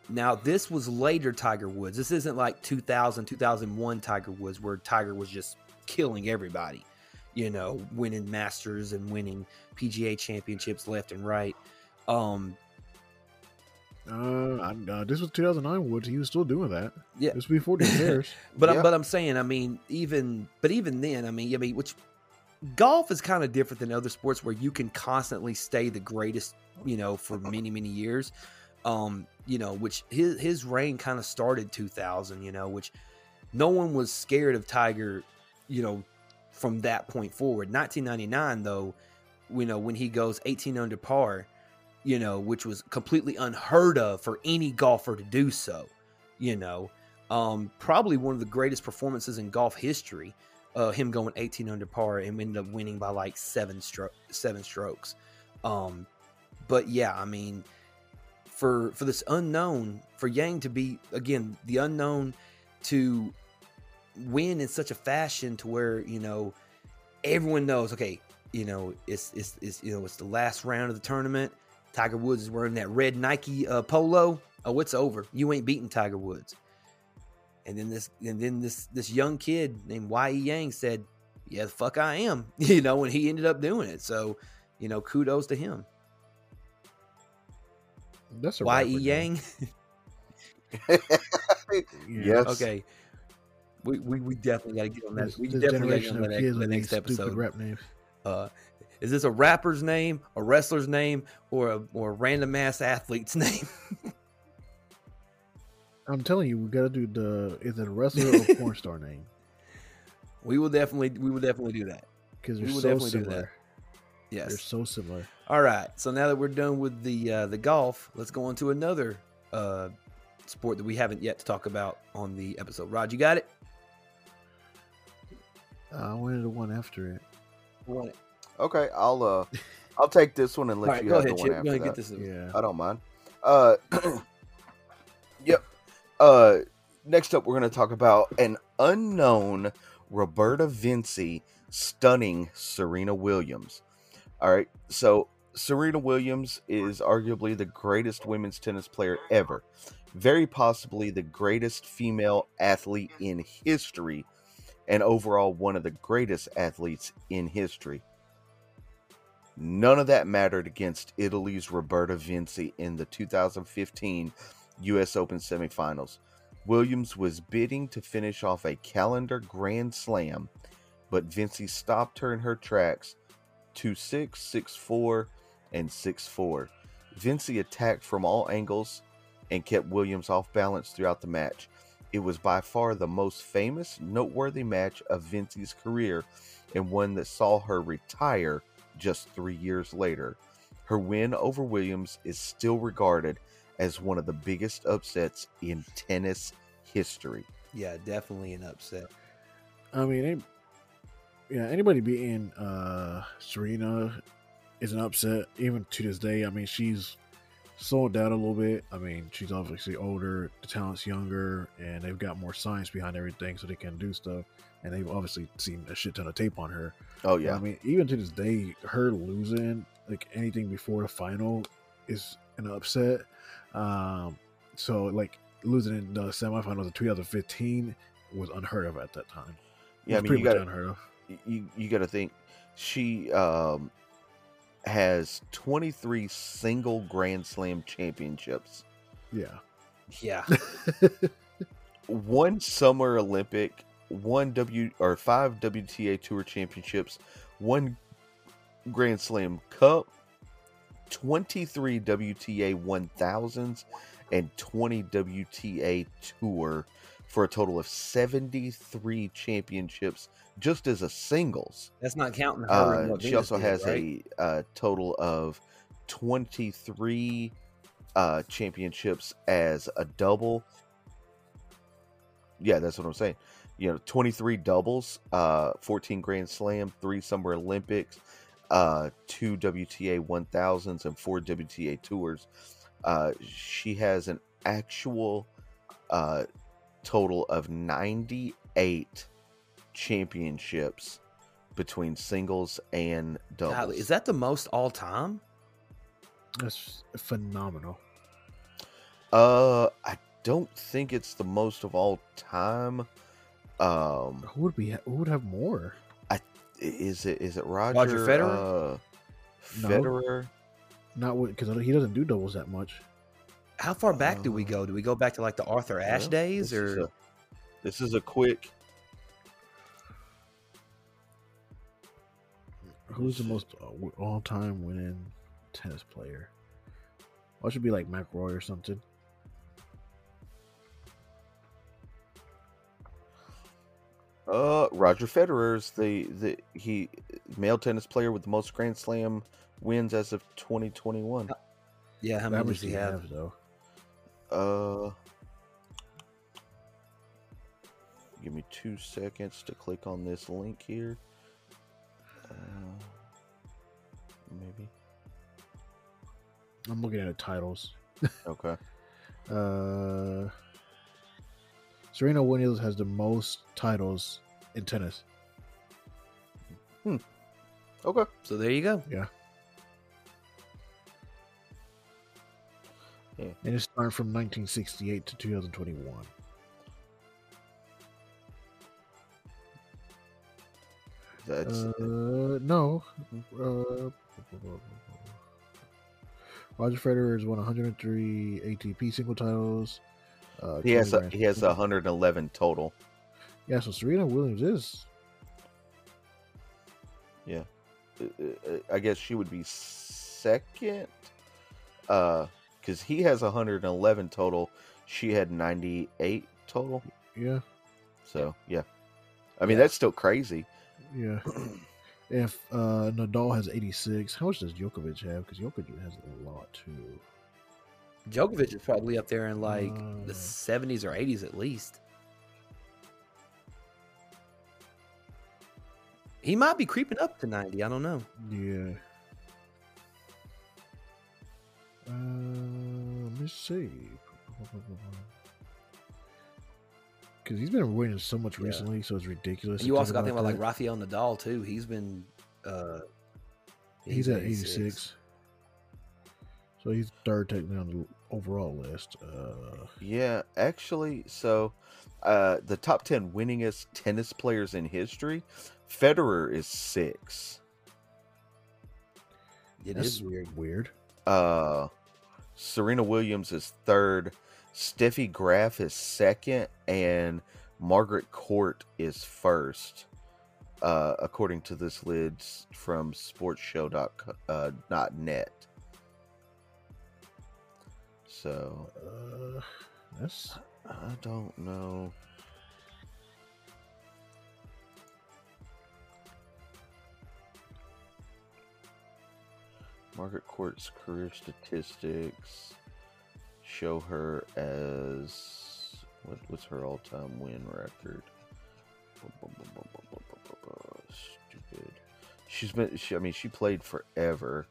now, this was later Tiger Woods. This isn't like 2000, 2001 Tiger Woods where Tiger was just killing everybody, you know, winning Masters and winning PGA championships left and right. Um, Uh, I, uh, this was 2009 Woods. He was still doing that. Yeah. This was before the years. But I'm, but I'm saying, I mean, even but even then, I mean, I mean, which golf is kind of different than other sports where you can constantly stay the greatest, you know, for many many years. Um, you know, which his his reign kind of started 2000, you know, which no one was scared of Tiger, you know, from that point forward. 1999 though, you know, when he goes 18 under par, you know, which was completely unheard of for any golfer to do so, you know um, probably one of the greatest performances in golf history. Uh, him going 18 under par and ended up winning by like seven stro- seven strokes. Um, but yeah, I mean, for for this unknown, for Yang to be again the unknown to win in such a fashion to where you know everyone knows, okay, you know it's it's, it's you know it's the last round of the tournament. Tiger Woods is wearing that red Nike uh, polo. Oh, it's over. You ain't beating Tiger Woods. And then this, and then this, this young kid named Y. E. Yang said, "Yeah, the fuck, I am." You know, and he ended up doing it. So, you know, kudos to him. That's a Y. rapper E. name. Yang. Yeah. Yes. Okay. We, we, we definitely got to get on that. This, We this definitely got to get on of that, kids the next episode. rap names. Uh, is this a rapper's name, a wrestler's name, or a or a random ass athlete's name? I'm telling you, we gotta do the is it a wrestler or a porn star name? we will definitely we will definitely do that. Because We they're will so definitely do that. similar. Yes. They're so similar. All right. So now that we're done with the uh, the golf, let's go on to another uh, sport that we haven't yet to talk about on the episode. Rod, you got it. Uh, I wanted the one after it. Want it. Okay, I'll uh, I'll take this one and let right, you go have ahead, the one Chip. after Go that. and get this. Yeah. I don't mind. Uh, yep. Uh, next up, we're going to talk about an unknown Roberta Vinci stunning Serena Williams. All right, so Serena Williams is arguably the greatest women's tennis player ever, very possibly the greatest female athlete in history, and overall one of the greatest athletes in history. None of that mattered against Italy's Roberta Vinci in the 2015 US Open semifinals. Williams was bidding to finish off a calendar grand slam, but Vinci stopped her in her tracks 2 6, 6 4, and 6 4. Vinci attacked from all angles and kept Williams off balance throughout the match. It was by far the most famous, noteworthy match of Vinci's career and one that saw her retire just three years later. Her win over Williams is still regarded as one of the biggest upsets in tennis history. Yeah, definitely an upset. I mean, any, yeah, anybody beating uh, Serena is an upset. Even to this day, I mean, she's slowed down a little bit. I mean, she's obviously older, the talent's younger, and they've got more science behind everything, so they can do stuff. And they've obviously seen a shit ton of tape on her. Oh But, yeah, I mean, even to this day, her losing like anything before the final is an upset. Um, so like losing in the semifinals of 2015 was unheard of at that time. Yeah. I mean, pretty you much got unheard of. You you got to think she um has 23 single Grand Slam championships, Yeah. Yeah. one Summer Olympic, one W or five WTA Tour championships, one Grand Slam Cup, 23 WTA 1000s, and 20 WTA Tour for a total of 73 championships just as a singles. That's not counting. Uh, she also did, has right? a, uh total of 23 uh, championships as a double. Yeah, that's what I'm saying. You know, 23 doubles, uh, 14 Grand Slam, three Summer Olympics, uh, two WTA 1000s, and four WTA Tours. Uh, she has an actual uh, total of 98 championships between singles and doubles. Golly, is that the most all time? That's phenomenal. Uh, I don't think it's the most of all time. Um, Who would be? Who would have more? i- is it is it Roger, Roger Federer? Uh, No. Federer. Not because he doesn't do doubles that much. How far back do we Uh, go? Do we go back to like the Arthur Ashe Well, days, this is or a- this is a quick. Who's the most uh, all-time winning tennis player? Well, it should be like McRoy or something. Uh, Roger Federer's the the he male tennis player with the most Grand Slam wins as of 2021. yeah? How How many does he have? though? Uh, give me two seconds to click on this link here. Uh, maybe. I'm looking at the titles. Okay. Uh, Serena Williams has the most titles in tennis. Hmm. Okay. So there you go. Yeah. And it's starting from 1968 to 2021. That's Uh, no. Uh, Roger Federer has won 103 ATP single titles. Uh, he has a, he has 111 total. Yeah, so Serena Williams is. Uh, uh, I guess she would be second. Uh, because he has 111 total. She had 98 total. Yeah, So yeah, I mean Yeah. that's still crazy. Yeah. if uh, Nadal has 86, how much does Djokovic have? Because Djokovic has a lot too. Djokovic is probably up there in like Uh. the 70s or 80s at least. He might be creeping up to 90. I don't know. Yeah. Uh, let me see. Because he's been winning so much Yeah. recently, so it's ridiculous. And you also got to think about like. Rafael Nadal too. He's been uh He's at 86. So he's third technically on the overall list. Uh, Yeah, actually, so uh, the top 10 winningest tennis players in history, Federer is six. It is weird. Weird. Uh, Serena Williams is third. Steffi Graf is second, and Margaret Court is first. Uh, according to this list from sportsshow.net. Uh, so Uh, that's I don't know. Margaret Court's career statistics show her as what, what's her all-time win record? Stupid. She's been. She, I mean, she played forever.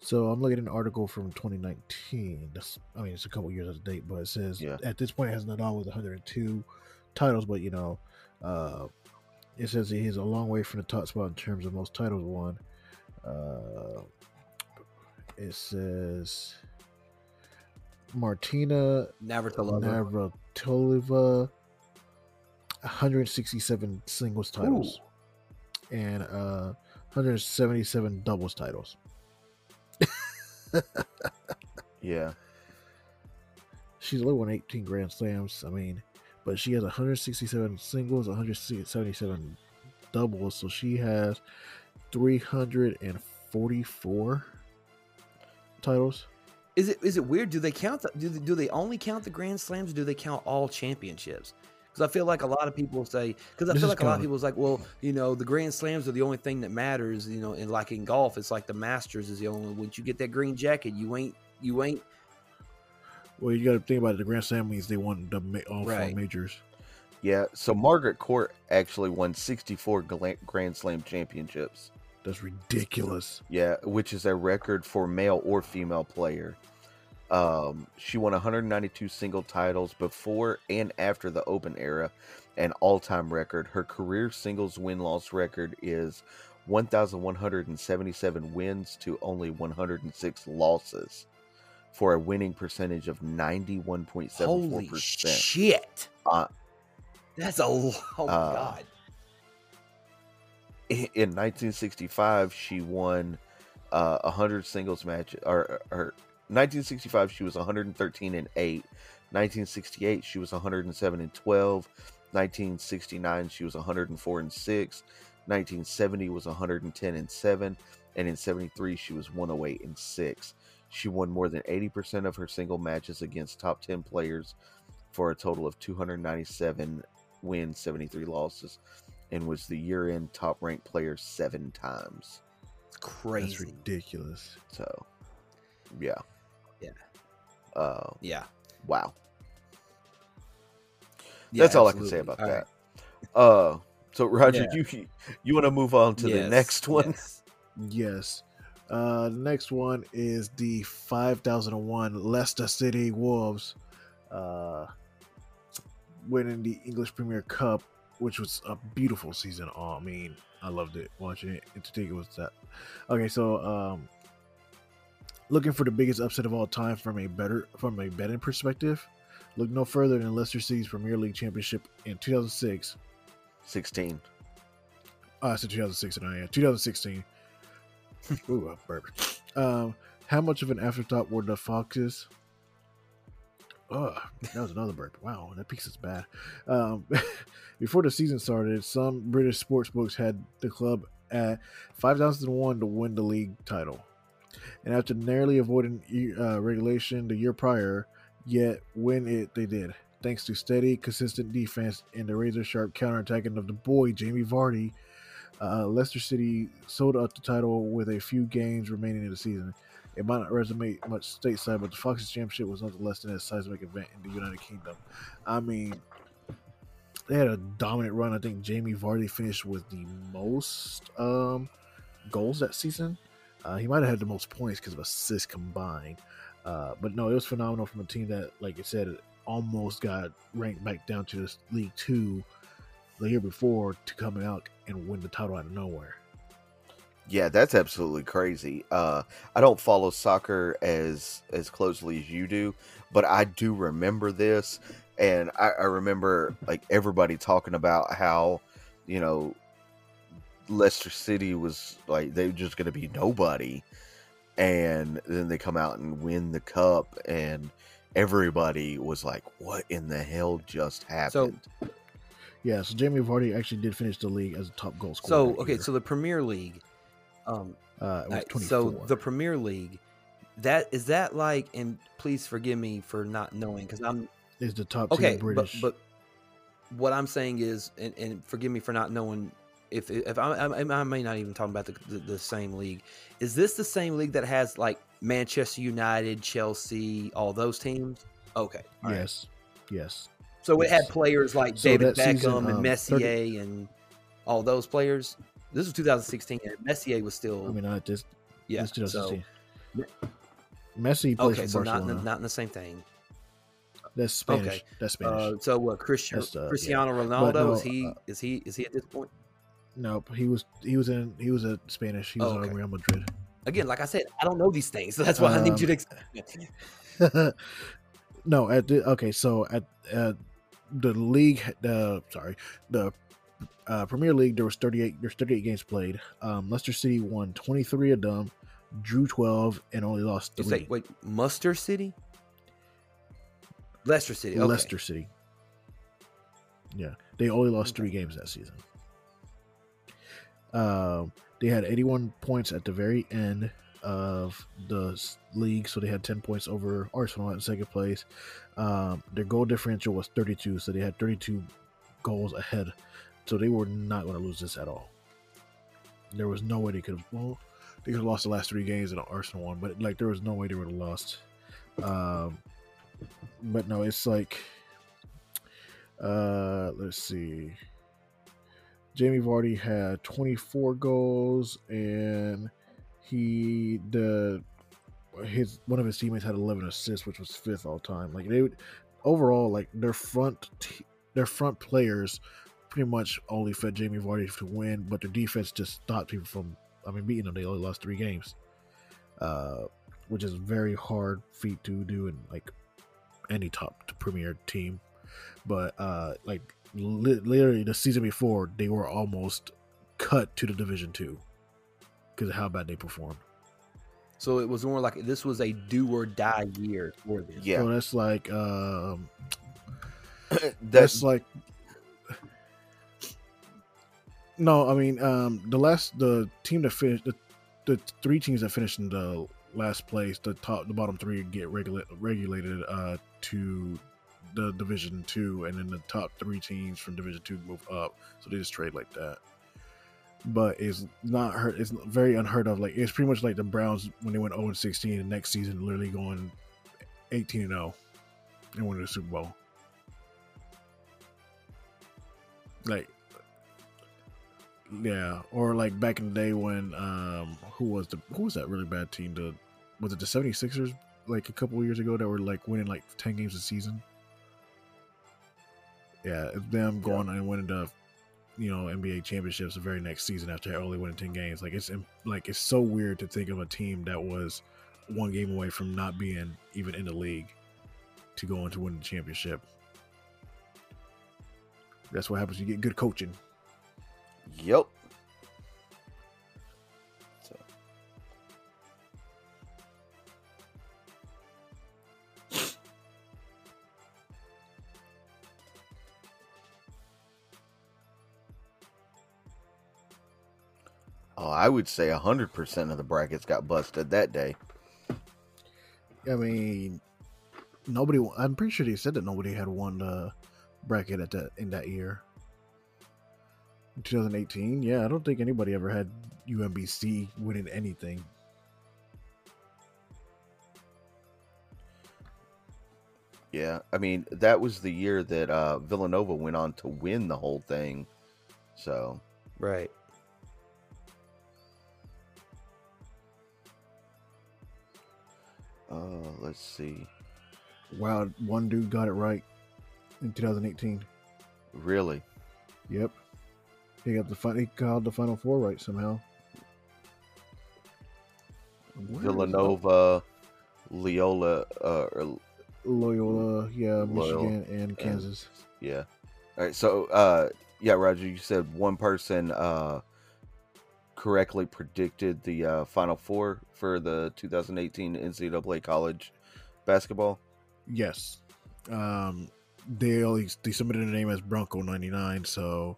so. I'm looking at an article from 2019. That's, I mean, it's a couple years out of date, but it says Yeah. at this point it has Nadal with 102 titles, but you know, uh, it says he's a long way from the top spot in terms of most titles won. Uh, it says Martina Navratilova. Navratilova, 167 singles titles and uh, 177 doubles titles. Yeah. She's only won 18 Grand Slams. I mean, but she has 167 singles, 177 doubles, so she has 344 titles. Is it is it weird? Do they count? The, do they, do they only count the Grand Slams? Or do they count all championships? Because I feel like a lot of people say. Because I This feel like a lot of counting. people is like, well, you know, the Grand Slams are the only thing that matters. You know, and like in golf, it's like the Masters is the only. Once you get that green jacket, you ain't you ain't Well, you got to think about it. The Grand Slam means they won the ma- all Right. four majors. Yeah. So Margaret Court actually won 64 Grand Slam championships. That's ridiculous. Yeah, which is a record for male or female player. Um, she won 192 single titles before and after the Open era, an all-time record. Her career singles win-loss record is 1,177 wins to only 106 losses, for a winning percentage of 91.74%. holy shit. Uh, That's a oh uh, god. in 1965 she won uh 100 singles matches or, or 1965 she was 113 and 8 1968 she was 107 and 12 1969 she was 104 and 6 1970 was 110 and 7 and in 73 she was 108 and 6 she won more than 80% of her single matches against top 10 players for a total of 297 wins 73 losses and was the year-end top-ranked player seven times. It's That's crazy. Uh, ridiculous. So, yeah, Yeah. uh, Yeah. wow. Yeah, That's all I can say about All right. that. Uh, so Roger, Yeah. you you want to move on to the next one? yes. Yes. Uh, the next one is the 5001 Leicester City Wolves, uh, winning the English Premier Cup, which was a beautiful season. Oh, I mean, I loved it watching it. And to think it was that. Okay, so um, Looking for the biggest upset of all time from a better from a betting perspective, look no further than Leicester City's Premier League championship in 2006. 16. Uh, I said 2006 and I yeah, 2016. Ooh, a burp. Um, how much of an afterthought were the Foxes? Oh, that was another burp. Wow, that piece is bad. Um, before the season started, some British sports books had the club at 5,001 to win the league title. And after narrowly avoiding uh, regulation the year prior, yet win it they did. Thanks to steady, consistent defense and the razor sharp counterattacking of the boy Jamie Vardy, uh, Leicester City sold up the title with a few games remaining in the season. It might not resonate much stateside, but the Foxes Championship was nothing less than a seismic event in the United Kingdom. I mean, they had a dominant run. I think Jamie Vardy finished with the most um, goals that season. Uh, he might have had the most points because of assists combined. Uh, but no, it was phenomenal from a team that, like I said, almost got ranked back down to this League Two the year before to coming out and win the title out of nowhere. Yeah, that's absolutely crazy. Uh, I don't follow soccer as as closely as you do, but I do remember this, and I, I remember like everybody talking about how, you know, Leicester City was like they were just going to be nobody, and then they come out and win the cup, and everybody was like, "What in the hell just happened?" So, yeah, so Jamie Vardy actually did finish the league as a top goal scorer. So okay, year. so the Premier League um, uh, so the Premier League, that is that like, and please forgive me for not knowing because I'm is the top okay, British. But, but what I'm saying is, and, and forgive me for not knowing if if I, I, I may not even talk about the, the, the same league. Is this the same league that has like Manchester United, Chelsea, all those teams? Okay. yes. Right. Yes. So yes. it had players like so David Beckham season, um, and Messier 30... and all those players. This was 2016, and Messier was still. I mean, not just yeah. This 2016. So, Messi plays okay, so not in, not in the same thing. That's Spanish. Okay. That's Spanish. Uh, so what? Christian, uh, Cristiano yeah. Ronaldo no, is he? Uh, is he? Is he at this point? Nope. He was. He was in. He was at Spanish. He was oh, okay. on Real Madrid. Again, like I said, I don't know these things, so that's why um, I need you to. Um, no, at the okay. So at, at the league, the sorry, the uh, Premier League, there was 38. There's 38 games played. Um, Leicester City won 23 of them, drew 12, and only lost three. Say, wait, Muster City, Leicester City, okay. Leicester City. Yeah, they only lost okay. three games that season. Um, they had 81 points at the very end of the league, so they had 10 points over Arsenal in second place. Um, their goal differential was 32, so they had 32 goals ahead so they were not going to lose this at all. There was no way they could have. Well, they could have lost the last three games in the Arsenal one, but like there was no way they would have lost. Um, but no, it's like, uh, let's see. Jamie Vardy had 24 goals, and he the his one of his teammates had 11 assists, which was fifth all time. Like they would overall like their front t- their front players pretty much only fed Jamie Vardy to win, but their defense just stopped people from. I mean, beating them. They only lost three games, uh, which is very hard feat to do in like any top to premier team. But uh, like li- literally the season before, they were almost cut to the Division Two because of how bad they performed. So it was more like this was a do or die year for them. Yeah, so that's like um, that's, that's like no, I mean um, the last the team that finished the, the three teams that finished in the last place, the top the bottom three get regula- regulated uh, to the division two, and then the top three teams from division two move up. So they just trade like that. But it's not hurt. It's very unheard of. Like it's pretty much like the Browns when they went 0 and 16, and next season literally going 18 and 0 and winning the Super Bowl. Like yeah, or like back in the day when um who was the who was that really bad team? The was it the 76ers like a couple years ago that were like winning like 10 games a season? Yeah, them going yeah. and winning the you know NBA championships the very next season after only winning 10 games. Like it's like it's so weird to think of a team that was one game away from not being even in the league to go on to win the championship. That's what happens. You get good coaching. Yep. So. Oh, I would say hundred percent of the brackets got busted that day. I mean, nobody. I'm pretty sure they said that nobody had won the bracket at that in that year. In 2018, yeah, I don't think anybody ever had UMBC winning anything. Yeah, I mean that was the year that uh, Villanova went on to win the whole thing. So Right. uh, let's see. Wow, one dude got it right in 2018. Really, Yep, he got the fun. He called the final four right somehow. Where Villanova, Leola, uh, or Loyola, yeah, Loyola Michigan, and Kansas. Yeah. All right. So, uh, yeah, Roger, you said one person uh, correctly predicted the uh, Final Four for the 2018 NCAA college basketball. Yes. Um, they only they submitted a name as Bronco ninety nine, so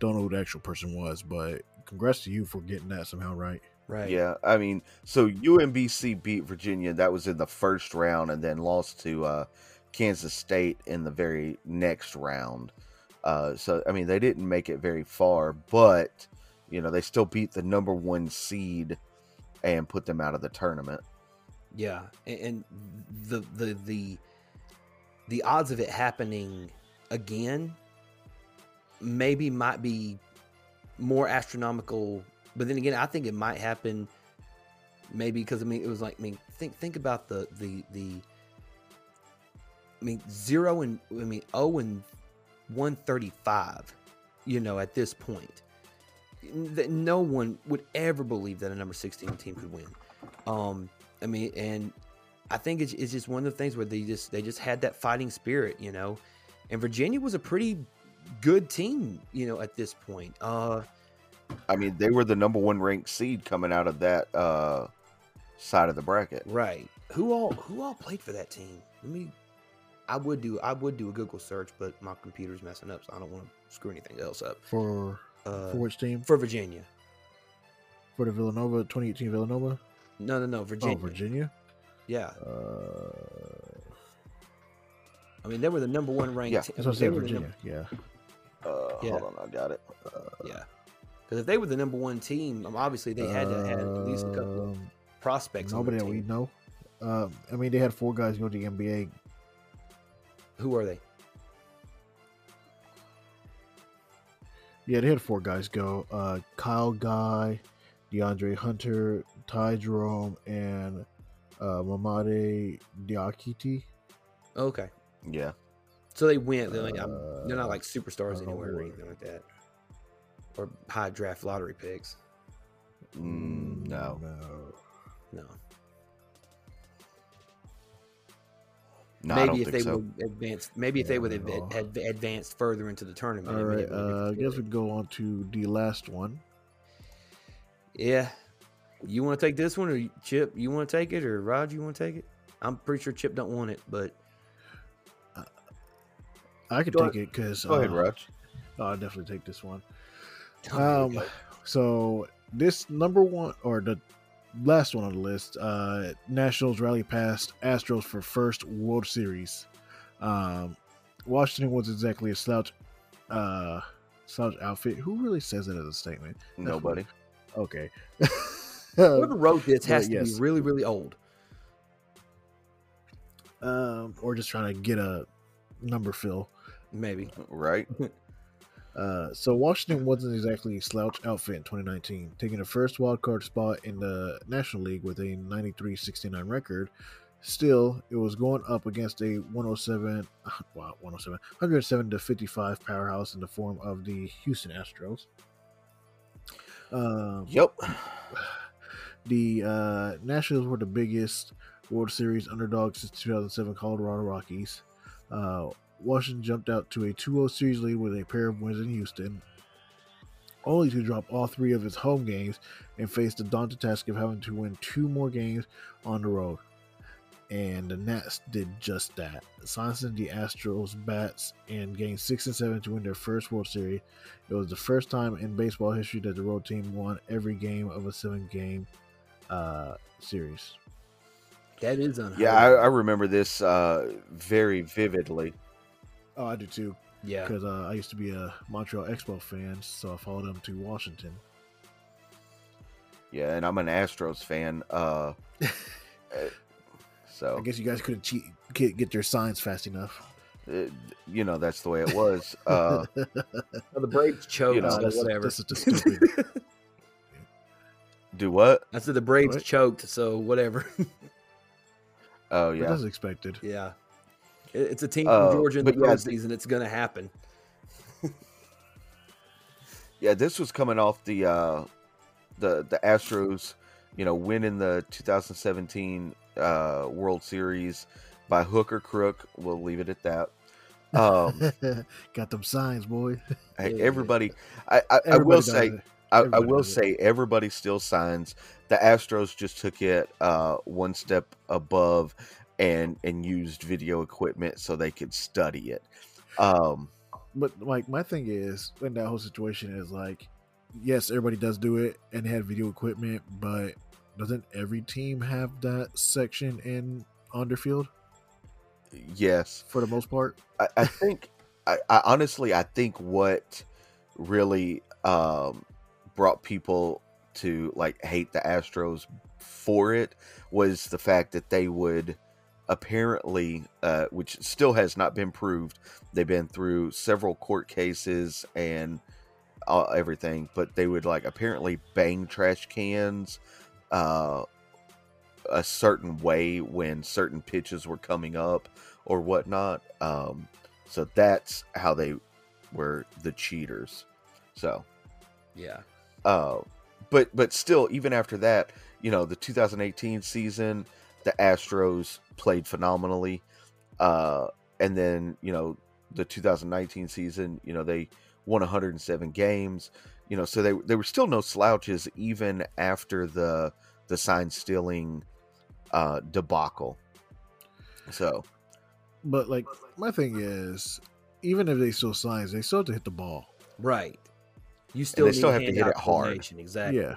don't know who the actual person was, but congrats to you for getting that somehow right. Right. Yeah. I mean, so UMBC beat Virginia. That was in the first round, and then lost to uh, Kansas State in the very next round. Uh, so, I mean, they didn't make it very far, but you know, they still beat the number one seed and put them out of the tournament. Yeah, and, and the the the the odds of it happening again maybe might be more astronomical. But then again, I think it might happen maybe because I mean it was like I mean think think about the the the I mean zero and I mean oh and one thirty five, you know, at this point. That no one would ever believe that a number sixteen team could win. Um, I mean, and I think it's, it's just one of the things where they just they just had that fighting spirit, you know. And Virginia was a pretty good team, you know, at this point. Uh, I mean, they were the number one ranked seed coming out of that uh, side of the bracket. right. Who all who all played for that team? Let me. I would do I would do a Google search, but my computer's messing up, so I don't want to screw anything else up. For Uh, for which team? for Virginia. For the Villanova 2018 Villanova? No, no, no, Virginia. Oh, Virginia. Yeah, Uh, I mean they were the number one ranked. Yeah, team. that's what I They said. Virginia. num- Yeah. Uh, Yeah. Hold on, I got it. Uh, yeah, because if they were the number one team, um, obviously they had to have at least a couple of Um, prospects. Nobody the that we know. Um, I mean, they had four guys go to the NBA. Who are they? Yeah, they had four guys go. Uh, Kyle Guy, DeAndre Hunter, Ty Jerome, and uh, Mamadi Diakite. Okay, yeah. So they went. They're, like, um, they're Uh, not like superstars oh, anywhere or anything like that, or high draft lottery picks. Mm, no. No. No, No, I maybe don't if think they so. would advance, maybe if they would no. have had advanced further into the tournament. All right, maybe right. they would Uh, I guess good. we go on to the last one. Yeah, you want to take this one, or Chip? You want to take it, or Rod? You want to take it? I'm pretty sure Chip don't want it, but I could take it because Go ahead, uh, Raj. I'll definitely take this one. Um, so this number one or the last one on the list, uh, Nationals rally past Astros for first World Series. Um, Washington was exactly a slouch, uh, slouch outfit. Who really says that as a statement? Nobody. Okay. whoever wrote this has to yes. be really, really old. um, or just trying to get a number fill. Maybe. Right? Uh, so Washington wasn't exactly a slouch outfit in 2019, taking the first wild card spot in the National League with a 93-69 record. Still, it was going up against a 107, wow, 107, 107 to 55 powerhouse in the form of the Houston Astros. Um, Yep. The uh, Nationals were the biggest World Series underdog since 2007 Colorado Rockies. Uh, Washington jumped out to a 2 0 series lead with a pair of wins in Houston, only to drop all three of its home games and face the daunting task of having to win two more games on the road. And the Nats did just that. Silencing the Astros bats and games six and seven to win their first World Series. It was the first time in baseball history that the road team won every game of a seven game uh, series. That is unheard. Yeah, I. I remember this uh, very vividly. Oh, I do too. yeah. Because uh, I used to be a Montreal Expo fan, so I followed them to Washington. Yeah, and I'm an Astros fan. Uh, uh, I guess you guys couldn't cheat, get, get your signs fast enough. uh, you know that's the way it was. Uh, Well, the Braves choked, You know, so that's, whatever. This is just stupid. do what? I said the Braves What? choked, so whatever. Oh But yeah, That's expected. yeah. It- It's a team Uh, from Georgia in the but yeah, season. It's going to happen. yeah. This was coming off the uh, the the Astros, you know, winning the 2017 uh, World Series by hook or crook. We'll leave it at that. Um, Got them signs, boy. hey, Yeah. everybody, I, I, I will say. I, I will say everybody still signs. The Astros just took it uh, one step above and and used video equipment so they could study it. Um, But like my thing is, in that whole situation is like, yes, everybody does do it and had video equipment, but doesn't every team have that section in on their field yes, for the most part? I, I think I, I honestly I think what really um, brought people to like hate the Astros for it was the fact that they would apparently, uh, which still has not been proved, they've been through several court cases and uh, everything, but they would like apparently bang trash cans uh, a certain way when certain pitches were coming up or whatnot. Um, so that's how they were the cheaters. So, Yeah. uh, but but still, even after that, you know, the 2018 season, the Astros played phenomenally, uh, and then you know the 2019 season, you know they won 107 games, you know, so they they were still no slouches even after the the sign stealing uh, debacle. So But like my thing is, even if they still signs, they still have to hit the ball. Right. You still they need still have to hit it hard. Exactly. Yeah,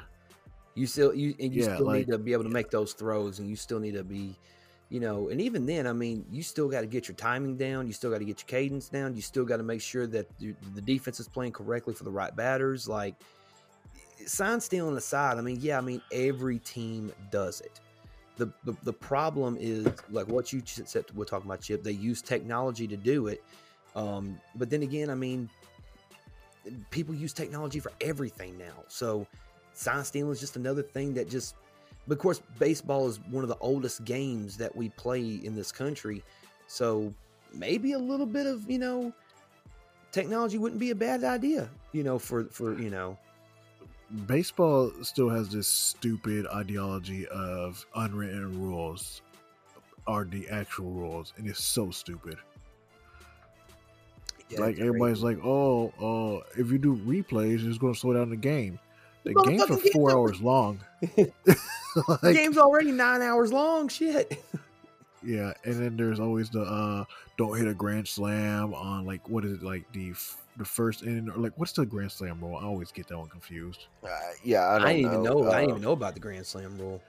You still you and you Yeah, still like- need to be able to make those throws, and you still need to be, you know, and even then, I mean, you still got to get your timing down. You still got to get your cadence down. You still got to make sure that the defense is playing correctly for the right batters. Like sign stealing aside, I mean, yeah, I mean, every team does it. The, the, the problem is like what you said we're talking about chip they use technology to do it um, but then again i mean people use technology for everything now so sign stealing is just another thing that just but of course baseball is one of the oldest games that we play in this country so maybe a little bit of you know technology wouldn't be a bad idea you know for for you know baseball still has this stupid ideology of unwritten rules are the actual rules, and it's so stupid. yeah, like everybody's like, oh, oh, if you do replays, it's going to slow down the game. The games are four over. hours long. the Like, game's already nine hours long shit yeah, and then there's always the uh don't hit a grand slam on like what is it like the f- the first inning or like what's the grand slam rule? I always get that one confused. uh, yeah, I I, don't didn't even know. I didn't Uh, even know about the Grand Slam rule.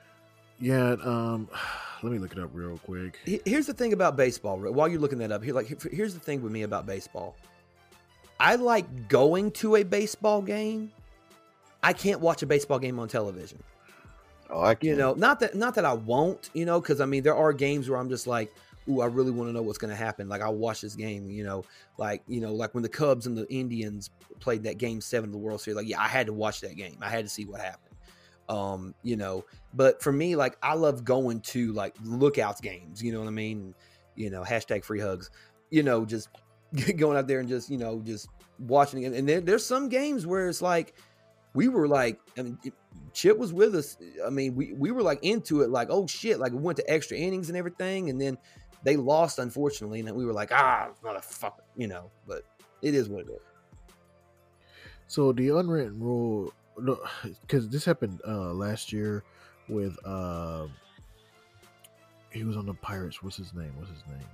Yeah, um, let me look it up real quick. Here's the thing about baseball. While you're looking that up, here, like here's the thing with me about baseball. I like going to a baseball game. I can't watch a baseball game on television. Oh, I can. You know, not that not that I won't. You know, because I mean, there are games where I'm just like, ooh, I really want to know what's going to happen. Like I'll watch this game. You know, like you know, like when the Cubs and the Indians played that Game Seven of the World Series. Like, yeah, I had to watch that game. I had to see what happened. Um, you know, but for me, like I love going to like lookouts games. You know what I mean? You know, hashtag free hugs. You know, just going out there and just you know just watching it. And there, there's some games where it's like we were like, I mean, Chip was with us. I mean, we we were like into it, like, oh shit, like we went to extra innings and everything, and then they lost unfortunately, and we were like, ah, motherfucker, you know. But it is what it is. So the unwritten rule, because this happened uh, last year with uh, he was on the Pirates. What's his name? What's his name?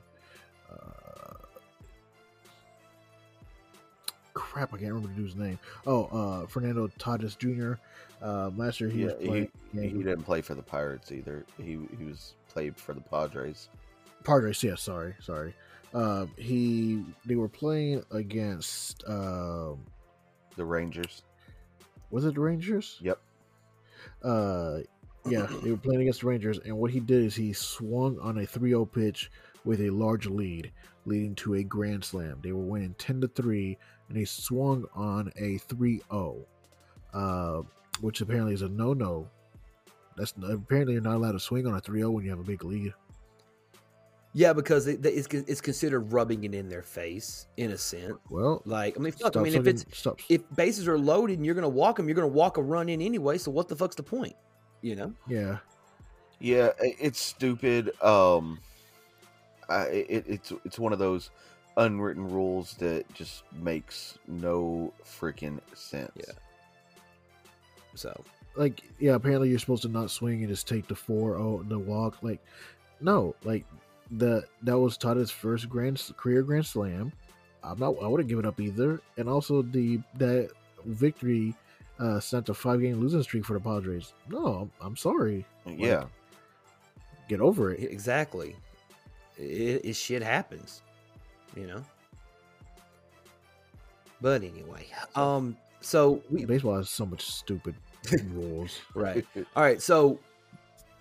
Crap, I can't remember the dude's name. Oh, uh, Fernando Tatis Jr. Uh, last year he yeah, was playing. he, he didn't play for the Pirates either. He he was played for the Padres. Padres, yeah, sorry, sorry. Uh, he they were playing against um, The Rangers. was it the Rangers? Yep. Uh, yeah, they were playing against the Rangers, and what he did is he swung on a 3-0 pitch with a large lead, leading to a grand slam. They were winning 10 to 3, and he swung on a 3-0, uh, which apparently is a no-no. That's apparently you're not allowed to swing on a 3-0 when you have a big lead. Yeah, because it, it's it's considered rubbing it in their face in a sense. Well, Like, I mean, fuck, I mean, if it's stop. if bases are loaded and you're gonna walk them, you're gonna walk a run in anyway. So what the fuck's the point? You know? yeah, Yeah, it's stupid. Um, I, it, it's it's one of those unwritten rules that just makes no freaking sense. Yeah. So like yeah, apparently you're supposed to not swing and just take the four oh the walk. Like no, like the that was Tatis's first grand career grand slam. I'm not. I wouldn't give it up either. And also the that victory uh sent a five game losing streak for the Padres. No, I'm, I'm sorry. Yeah, Get over it. exactly, it, it shit happens. You know. But anyway, um, so we Baseball has so much stupid rules. right. All right, so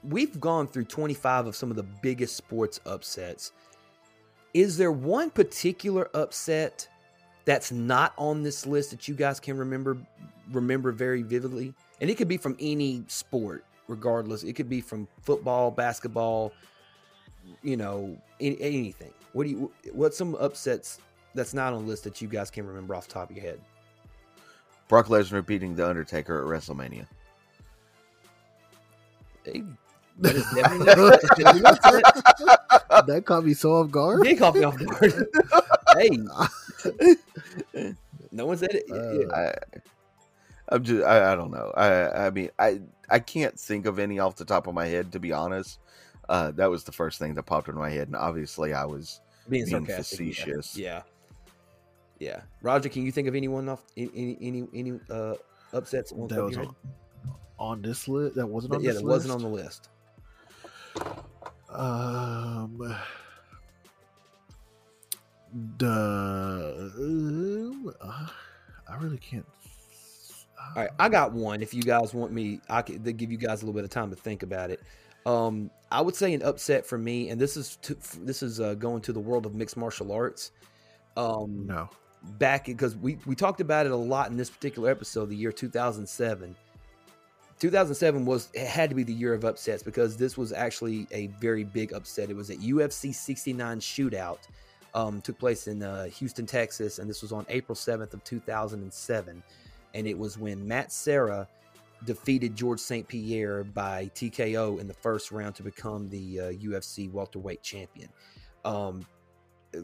we've gone through 25 of some of the biggest sports upsets. Is there one particular upset that's not on this list that you guys can remember remember very vividly? And it could be from any sport, regardless. It could be from football, basketball, you know, a- anything. What do you what's some upsets that's not on the list that you guys can remember off the top of your head? Brock Lesnar beating the Undertaker at WrestleMania. Hey, that is definitely that caught me so off guard. Did caught me off guard. hey, no one said it. Uh, I, I'm just, I, I don't know. I, I mean, I, I can't think of any off the top of my head, to be honest. Uh, that was the first thing that popped into my head, and obviously, I was being being sarcastic. yeah. facetious. Yeah. yeah, Roger, can you think of anyone off any any any uh, upsets on, that was on, on this list. That wasn't head? on Yeah, this that list. wasn't on the list. Um, the uh, I really can't. All right, I got one. If you guys want me, I could give you guys a little bit of time to think about it. Um, I would say an upset for me, and this is to, this is uh, going to the world of mixed martial arts. Um, no. back because we we talked about it a lot in this particular episode, the year 2007. 2007 was it had to be the year of upsets because this was actually a very big upset. It was at UFC 69 shootout. Um, took place in uh, Houston, Texas, and this was on April 7th of 2007. And it was when Matt Serra defeated George St. Pierre by TKO in the first round to become the uh, UFC welterweight champion. Um,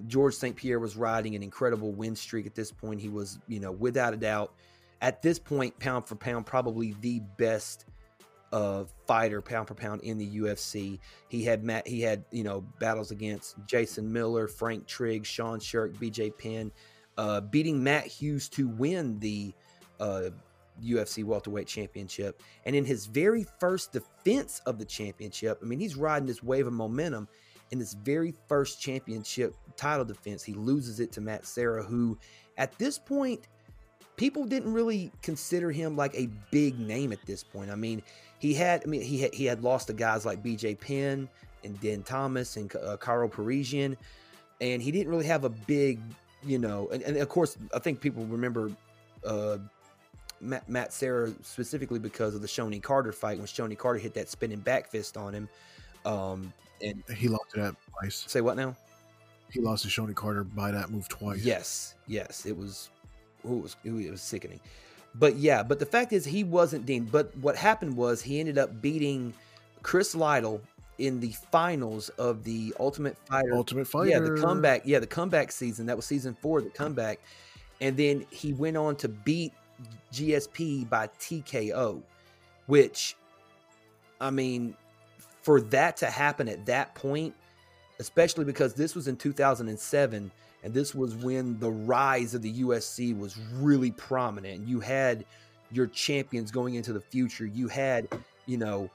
George St. Pierre was riding an incredible win streak at this point. He was, you know, without a doubt, at this point, pound for pound, probably the best uh, fighter, pound for pound in the UFC. He had Matt, he had, you know, battles against Jason Miller, Frank Trigg, Sean Sherk, BJ Penn, uh, beating Matt Hughes to win the uh, UFC welterweight championship. And in his very first defense of the championship, I mean, he's riding this wave of momentum. In this very first championship title defense, he loses it to Matt Serra, who at this point, people didn't really consider him like a big name at this point. I mean, he had, I mean, he had, he had lost to guys like BJ Penn and Din Thomas and uh, Karo Parisyan, and he didn't really have a big, you know, and, and of course, I think people remember uh, Matt, Matt Serra specifically because of the Shonie Carter fight when Shonie Carter hit that spinning back fist on him. Um, and He lost to that twice. say what now? He lost to Shonie Carter by that move twice. Yes, yes, it was. Ooh, it was, it was sickening. But yeah, but the fact is he wasn't deemed. But what happened was he ended up beating Chris Lytle in the finals of the Ultimate Fighter. Ultimate Fighter. Yeah, the comeback. Yeah, the comeback season. That was season four, the comeback. And then he went on to beat GSP by TKO, which, I mean, for that to happen at that point, especially because this was in 2007 and this was when the rise of the UFC was really prominent. You had your champions going into the future. You had, you know,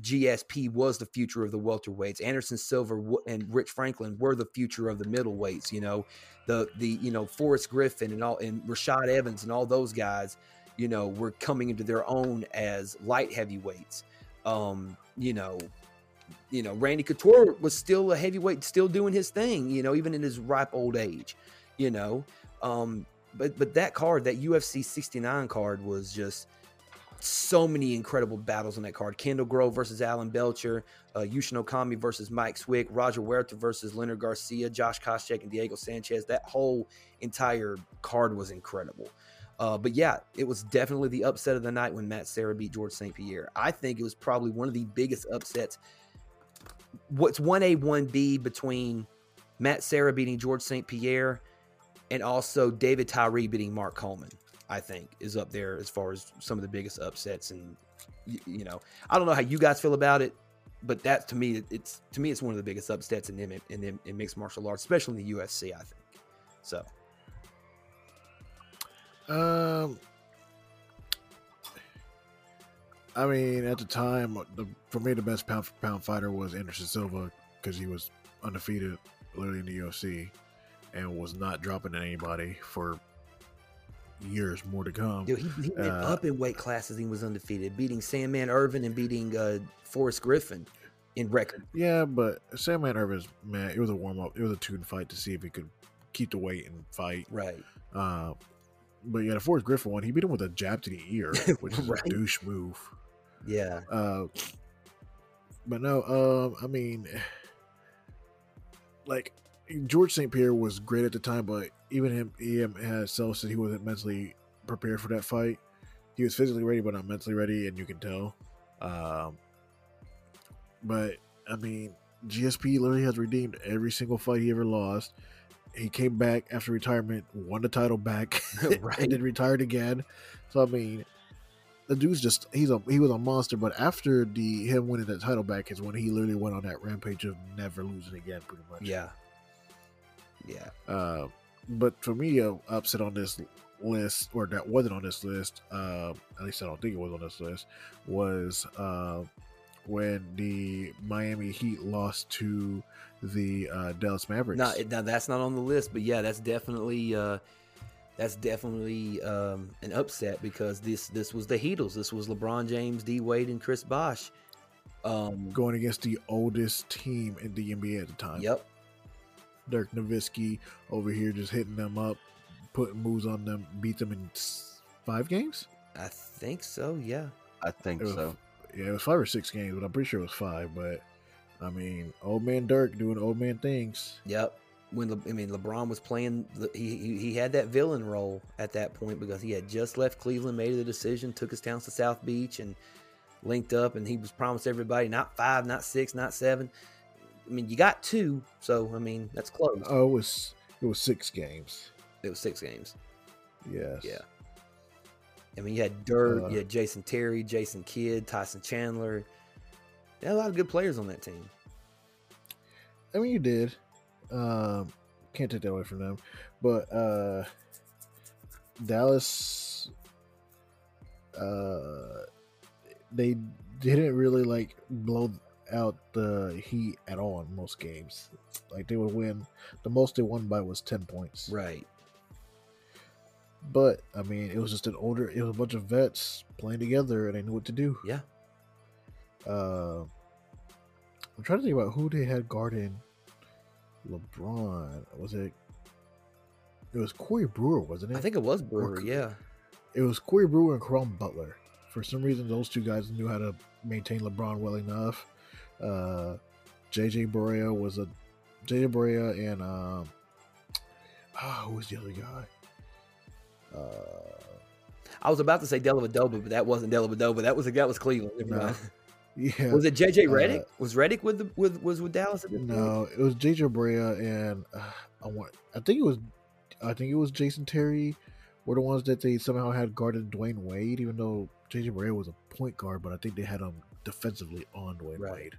GSP was the future of the welterweights. Anderson Silva and Rich Franklin were the future of the middleweights. You know, the the you know Forrest Griffin and all and Rashad Evans and all those guys. You know, were coming into their own as light heavyweights. Um, you know, you know, Randy Couture was still a heavyweight, still doing his thing. You know, even in his ripe old age. You know, um, but but that card, that UFC 69 card, was just so many incredible battles on that card. Kendall Grove versus Alan Belcher, uh, Yushin Okami versus Mike Swick, Roger Huerta versus Leonard Garcia, Josh Koscheck and Diego Sanchez. That whole entire card was incredible. Uh, but yeah, it was definitely the upset of the night when Matt Serra beat George St. Pierre. I think it was probably one of the biggest upsets. What's 1A, 1B between Matt Serra beating George St. Pierre and also David Tyree beating Mark Coleman. I think is up there as far as some of the biggest upsets. And you, you know, I don't know how you guys feel about it, but that to me, it's to me, it's one of the biggest upsets in in, in, in mixed martial arts, especially in the UFC. I think so. Um, I mean, at the time, the, for me, the best pound for pound fighter was Anderson Silva because he was undefeated, literally in the UFC, and was not dropping anybody for years more to come. Dude, he, he went uh, up in weight classes. He was undefeated, beating Sandman Irvin and beating uh, Forrest Griffin in record. Yeah, but Sandman Irvin's man, it was a warm up. It was a tune fight to see if he could keep the weight and fight. Right. Uh, but yeah, the Forrest Griffin one, he beat him with a jab to the ear, which is right? a douche move. Yeah. Uh, but no, um, I mean, like George St. Pierre was great at the time, but even him, he had self said he wasn't mentally prepared for that fight. He was physically ready, but not mentally ready, and you can tell. Um, but I mean, GSP literally has redeemed every single fight he ever lost. He came back after retirement, won the title back, right. and then retired again. So I mean, the dude's just he's a he was a monster. But after the him winning that title back is when he literally went on that rampage of never losing again, pretty much. Yeah, yeah. Uh, but for me, a upset on this list, or that wasn't on this list, uh, at least I don't think it was on this list, was uh, when the Miami Heat lost to the uh, Dallas Mavericks. No, now that's not on the list, but yeah, that's definitely uh, that's definitely um, an upset because this this was the Heatles. This was LeBron James, D Wade, and Chris Bosh um, going against the oldest team in the NBA at the time. Yep, Dirk Nowitzki over here just hitting them up, putting moves on them, beat them in five games. I think so. Yeah, I think was, so. Yeah, it was five or six games, but I'm pretty sure it was five. But I mean, old man Dirk doing old man things. Yep. When Le, I mean LeBron was playing, he, he he had that villain role at that point because he had just left Cleveland, made the decision, took his talents to South Beach, and linked up, and he was promised everybody not five, not six, not seven I mean, you got two, so I mean that's close. Oh, it was it was six games. It was six games. Yes. Yeah. I mean, you had Dirk, uh, you had Jason Terry, Jason Kidd, Tyson Chandler. You had a lot of good players on that team. I mean, you did. Um, can't take that away from them, but uh, Dallas, uh, they didn't really like blow out the Heat at all in most games. Like they would win. The most they won by was ten points. Right. But I mean, it was just an older. It was a bunch of vets playing together, and they knew what to do. Yeah. Uh, I'm trying to think about who they had guarding LeBron. Was it? It was Corey Brewer, wasn't it? I think it was Brewer. Or, yeah. It was Corey Brewer and Caron Butler. For some reason, those two guys knew how to maintain LeBron well enough. Uh, JJ Barea was a JJ Barea and um, oh, who was the other guy? Uh, I was about to say Dellavedova, but that wasn't Dellavedova. That was that was Cleveland. No. Yeah. Was it JJ Uh, Redick? was Redick with the with was with Dallas at this point? No, it was JJ Barea and uh, I want. I think it was. I think it was Jason Terry. Were the ones that they somehow had guarded Dwyane Wade, even though JJ Barea was a point guard, but I think they had him defensively on Dwyane Right. Wade.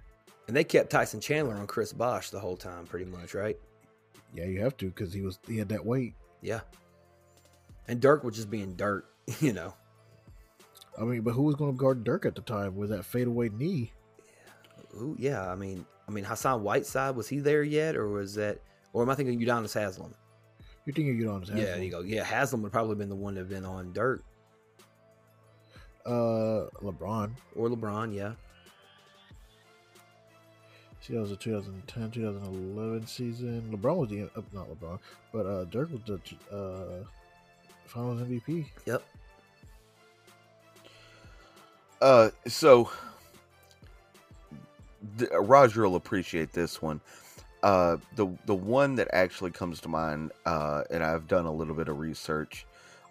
And they kept Tyson Chandler on Chris Bosh the whole time, pretty much, right? Yeah, you have to because he was he had that weight. Yeah. And Dirk was just being dirt, you know. I mean, but who was going to guard Dirk at the time with that fadeaway knee? Ooh, yeah, I mean, I mean Hassan Whiteside was he there yet, or was that, or am I thinking Udonis Haslem? You're thinking Udonis Yeah, there you go. Yeah, Haslem would probably have been the one that have been on Dirk Uh, LeBron. or LeBron. Yeah, See, that was a 2010, 2011 season. LeBron was the uh, not LeBron, but uh, Dirk was the uh, Finals MVP. yep. Uh, so th- Roger will appreciate this one. Uh, the the one that actually comes to mind, uh, and I've done a little bit of research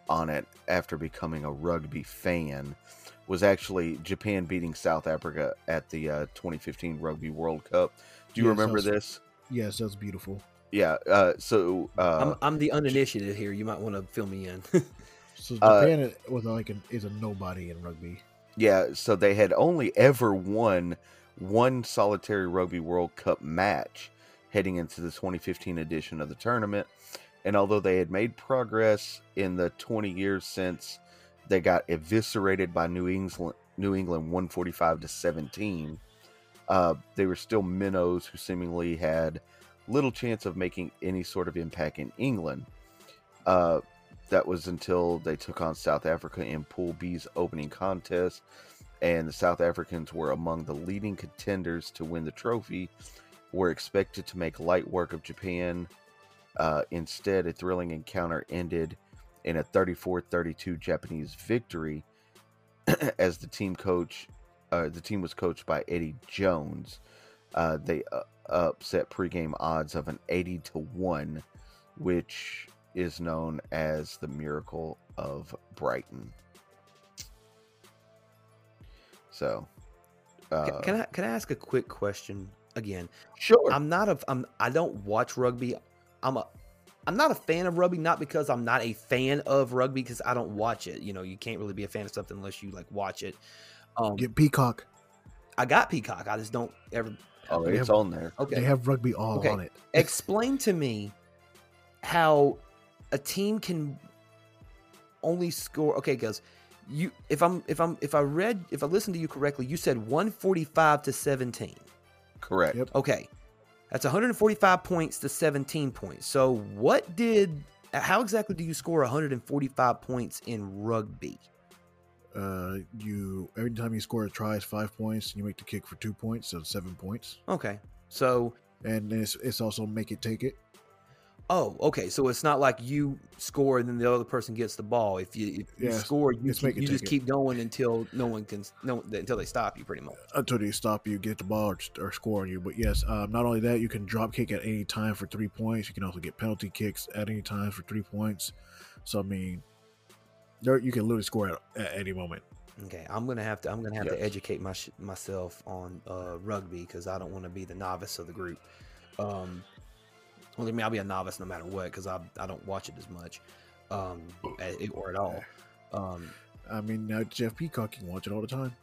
on it after becoming a rugby fan, was actually Japan beating South Africa at the uh, 2015 Rugby World Cup. Do you Yes, remember that's- this? Yes, that's beautiful. Yeah. Uh, so uh, I'm I'm the uninitiated here. You might want to fill me in. So Uh, Japan was like an, is a nobody in rugby. Yeah, so they had only ever won one solitary Rugby World Cup match heading into the 2015 edition of the tournament. And although they had made progress in the 20 years since they got eviscerated by New Zealand, New Zealand 145 to 17, uh, they were still minnows who seemingly had little chance of making any sort of impact in England. Uh, that was until they took on South Africa in Pool B's opening contest, and the South Africans were among the leading contenders to win the trophy. Were expected to make light work of Japan. Uh, instead, a thrilling encounter ended in a 34-32 Japanese victory, as the team coach, uh, the team was coached by Eddie Jones. Uh, they uh, upset pregame odds of an 80 to one, which is known as the Miracle of Brighton. So, uh, Can, can I can I ask a quick question again? sure. I'm not a I'm I don't watch rugby. I'm a I'm not a fan of rugby, not because I'm not a fan of rugby, because I don't watch it. You know, you can't really be a fan of something unless you like watch it. Um, Get Peacock. I got Peacock. I just don't ever. oh, they it's have- on there. Okay, They have rugby all Okay. on it. explain to me how a team can only score. Okay, guys, you if I'm if I'm if I read if I listened to you correctly, you said 145 to 17. Correct. Yep. Okay. That's 145 points to 17 points. So, what did, how exactly do you score 145 points in rugby? Uh, you every time you score a try is five points, and you make the kick for two points, so seven points. Okay. So, And it's it's also make it take it. Oh, okay. So it's not like you score and then the other person gets the ball. If you, if you score, you, keep- you just it. keep going until no one can, no, until they stop you pretty much. until they stop you, get the ball, or, or score on you. But yes, um, not only that, you can drop kick at any time for three points. You can also get penalty kicks at any time for three points. So I mean, there you can literally score at, at any moment. Okay. I'm going to have to, I'm to have to educate my, myself on uh, rugby because I don't want to be the novice of the group. Um, well, I mean, I'll be a novice no matter what because I, I don't watch it as much um, or at all. Um, I mean, now Jeff Peacock can watch it all the time.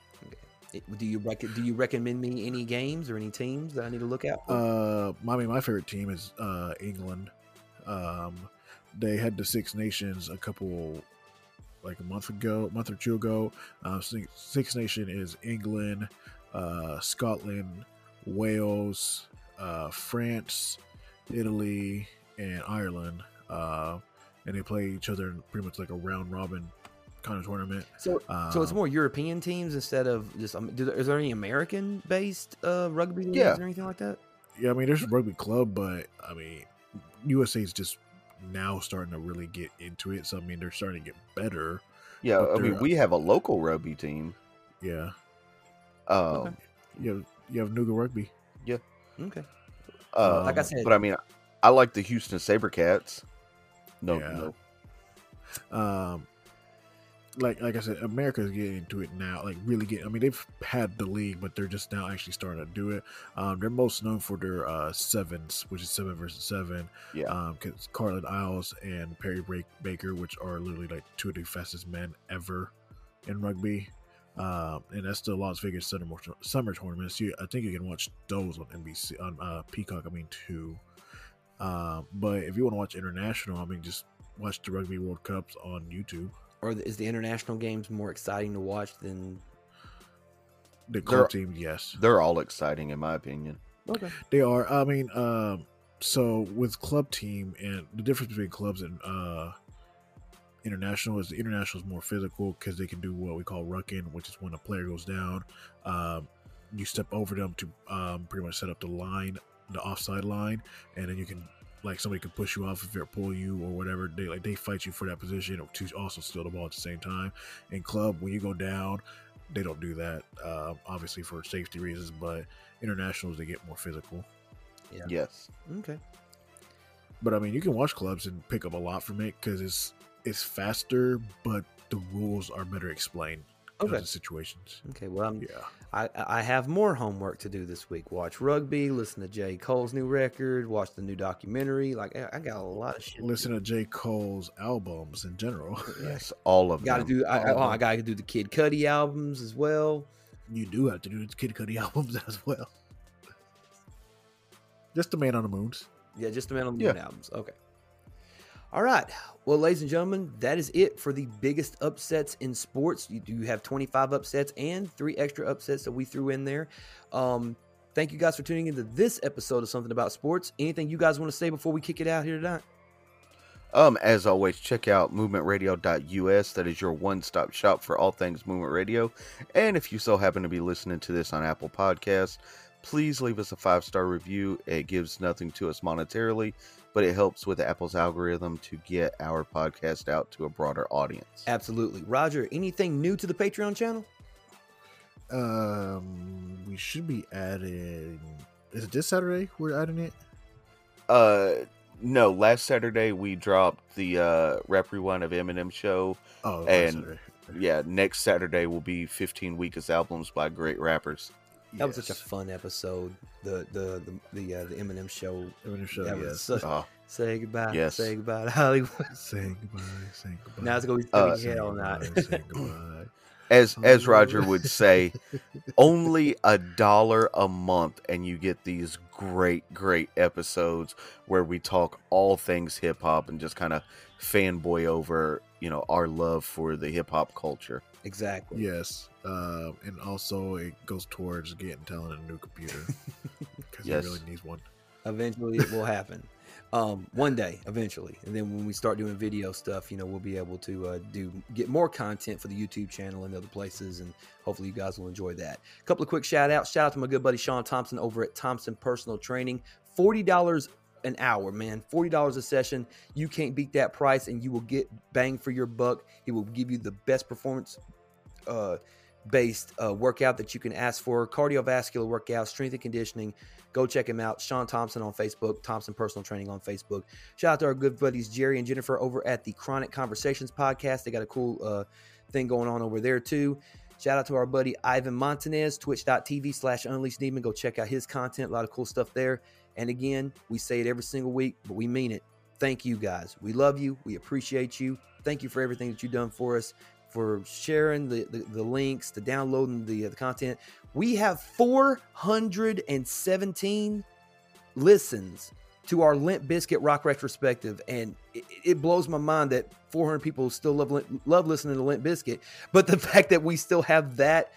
do you rec- do you recommend me any games or any teams that I need to look out for? Uh, I mean, my favorite team is uh, England. Um, they had the Six Nations a couple, like a month ago, month or two ago. Uh, Six, Six Nation is England, uh, Scotland, Wales, uh, France, Italy, and Ireland. Uh, and they play each other in pretty much like a round robin kind of tournament. so so it's Um, more European teams instead of just. Um, do there, is there any American based uh, rugby leagues Yeah. or anything like that? Yeah, I mean, there's a rugby club, but I mean, USA's just now starting to really get into it. So I mean, they're starting to get better. Yeah, I mean, we have a local rugby team. Yeah, Um, Okay. you have you have Nuga Rugby. Yeah. Okay. Uh, Like I said- but I mean, I like the Houston SaberCats. No, Yeah. no, Um, like like I said, America's getting into it now. Like really getting. I mean, they've had the league, but they're just now actually starting to do it. Um, they're most known for their uh, sevens, which is seven versus seven. Yeah. Um, because Carlin Isles and Perry Baker, which are literally like two of the fastest men ever in rugby. Um, and that's the Las Vegas summer summer tournaments. You, I think you can watch those on NBC on uh, Peacock. I mean, too. Um, but if you want to watch international, I mean, just watch the Rugby World Cups on YouTube. Or is the international games more exciting to watch than? The club team, yes, They're all exciting in my opinion. Okay. they are. I mean, um, so with club team and the difference between clubs and uh, international is the international is more physical because they can do what we call rucking, which is when a player goes down, um, you step over them to um, pretty much set up the line, the offside line, and then you can like somebody can push you off if they pull you or whatever. They like they fight you for that position or to also steal the ball at the same time. In club, when you go down, they don't do that, uh, obviously for safety reasons. But internationals, they get more physical. Yeah. Yes. Okay. But I mean, you can watch clubs and pick up a lot from it because it's it's faster, but the rules are better explained. because Okay. of situations. Okay. Well, I'm, Yeah. I I have more homework to do this week. Watch rugby, listen to J Cole's new record, watch the new documentary. Like I, I got a lot of shit. Listen to J. Cole's albums in general. Yes. All of Got to them. do. I, I, all oh, I got to do the Kid Cudi albums as well. You do have to do the Kid Cudi albums as well. Just the Man on the Moons. Yeah, just the Man on the Yeah. Moon albums. Okay. All right. Well, ladies and gentlemen, that is it for the biggest upsets in sports. You do have 25 upsets and three extra upsets that we threw in there. Um, thank you guys for tuning into this episode of Something About Sports. Anything you guys want to say before we kick it out here tonight? Um, as always, check out movementradio.us. That is your one-stop shop for all things movement radio. And if you so happen to be listening to this on Apple Podcasts, please leave us a five-star review. It gives nothing to us monetarily, but it helps with Apple's algorithm to get our podcast out to a broader audience. Absolutely. Roger, anything new to the Patreon channel? Um, we should be adding. Is it this Saturday? We're adding it. Uh, no, last Saturday we dropped the uh rep rewind of Eminem show. Oh, And- Saturday. Yeah, next Saturday will be 15 weakest albums by great rappers. That was such a fun episode. The the the the, uh, the Eminem show. Eminem show. That was yes. such- Uh, Say goodbye. Yes. Say goodbye to Hollywood. saying goodbay. Saying goodbye. Now it's gonna be Uh, stuck in hell night. goodbye, saying goodbye. as as. Roger would say, only a dollar a month and you get these great great episodes where we talk all things hip hop and just kind of fanboy over, you know, our love for the hip hop culture. Exactly. Yes, um, and also it goes towards getting Talon a new computer because Yes. he really needs one. Eventually, it will happen. Um, one day, eventually, and then when we start doing video stuff, you know, we'll be able to uh, do get more content for the YouTube channel and other places, and hopefully, you guys will enjoy that. A couple of quick shout outs. Shout out to my good buddy Sean Thompson over at Thompson Personal Training. Forty dollars an hour, man. Forty dollars a session. You can't beat that price, and you will get bang for your buck. He will give you the best performance. Uh, based uh, workout that you can ask for. Cardiovascular workout strength and conditioning. Go check him out. Sean thompson on facebook thompson personal training on facebook. Shout out to our good buddies jerry and jennifer over at the chronic conversations podcast. They got a cool uh, thing going on over there too. Shout out to our buddy ivan montanez twitch.tv slash unleashed demon. Go check out his content. A lot of cool stuff there. And again we say it every single week but we mean it. Thank you guys. We love you. We appreciate you. Thank you for everything that you've done for us for sharing the, the, the links, to downloading the, uh, the content. We have 417 listens to our Limp Bizkit Rock Retrospective, and it, it blows my mind that 400 people still love love listening to Limp Bizkit. But the fact that we still have that,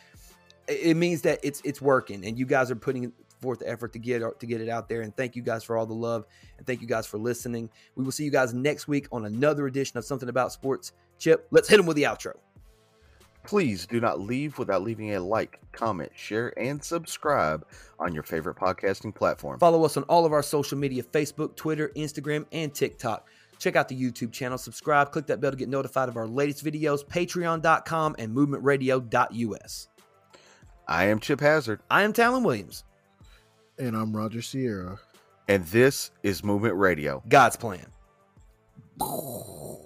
it means that it's it's working, and you guys are putting forth the effort to get to get it out there. And thank you guys for all the love, and thank you guys for listening. We will see you guys next week on another edition of Something About Sports. Chip, let's hit him with the outro. Please do not leave without leaving a like, comment, share, and subscribe on your favorite podcasting platform. Follow us on all of our social media Facebook, Twitter, Instagram, and TikTok. Check out the YouTube channel, subscribe, click that bell to get notified of our latest videos, patreon.com and movementradio.us. I am Chip Hazard, I am Talon Williams. And I'm Roger Sierra. and this is Movement Radio. God's plan. Boom.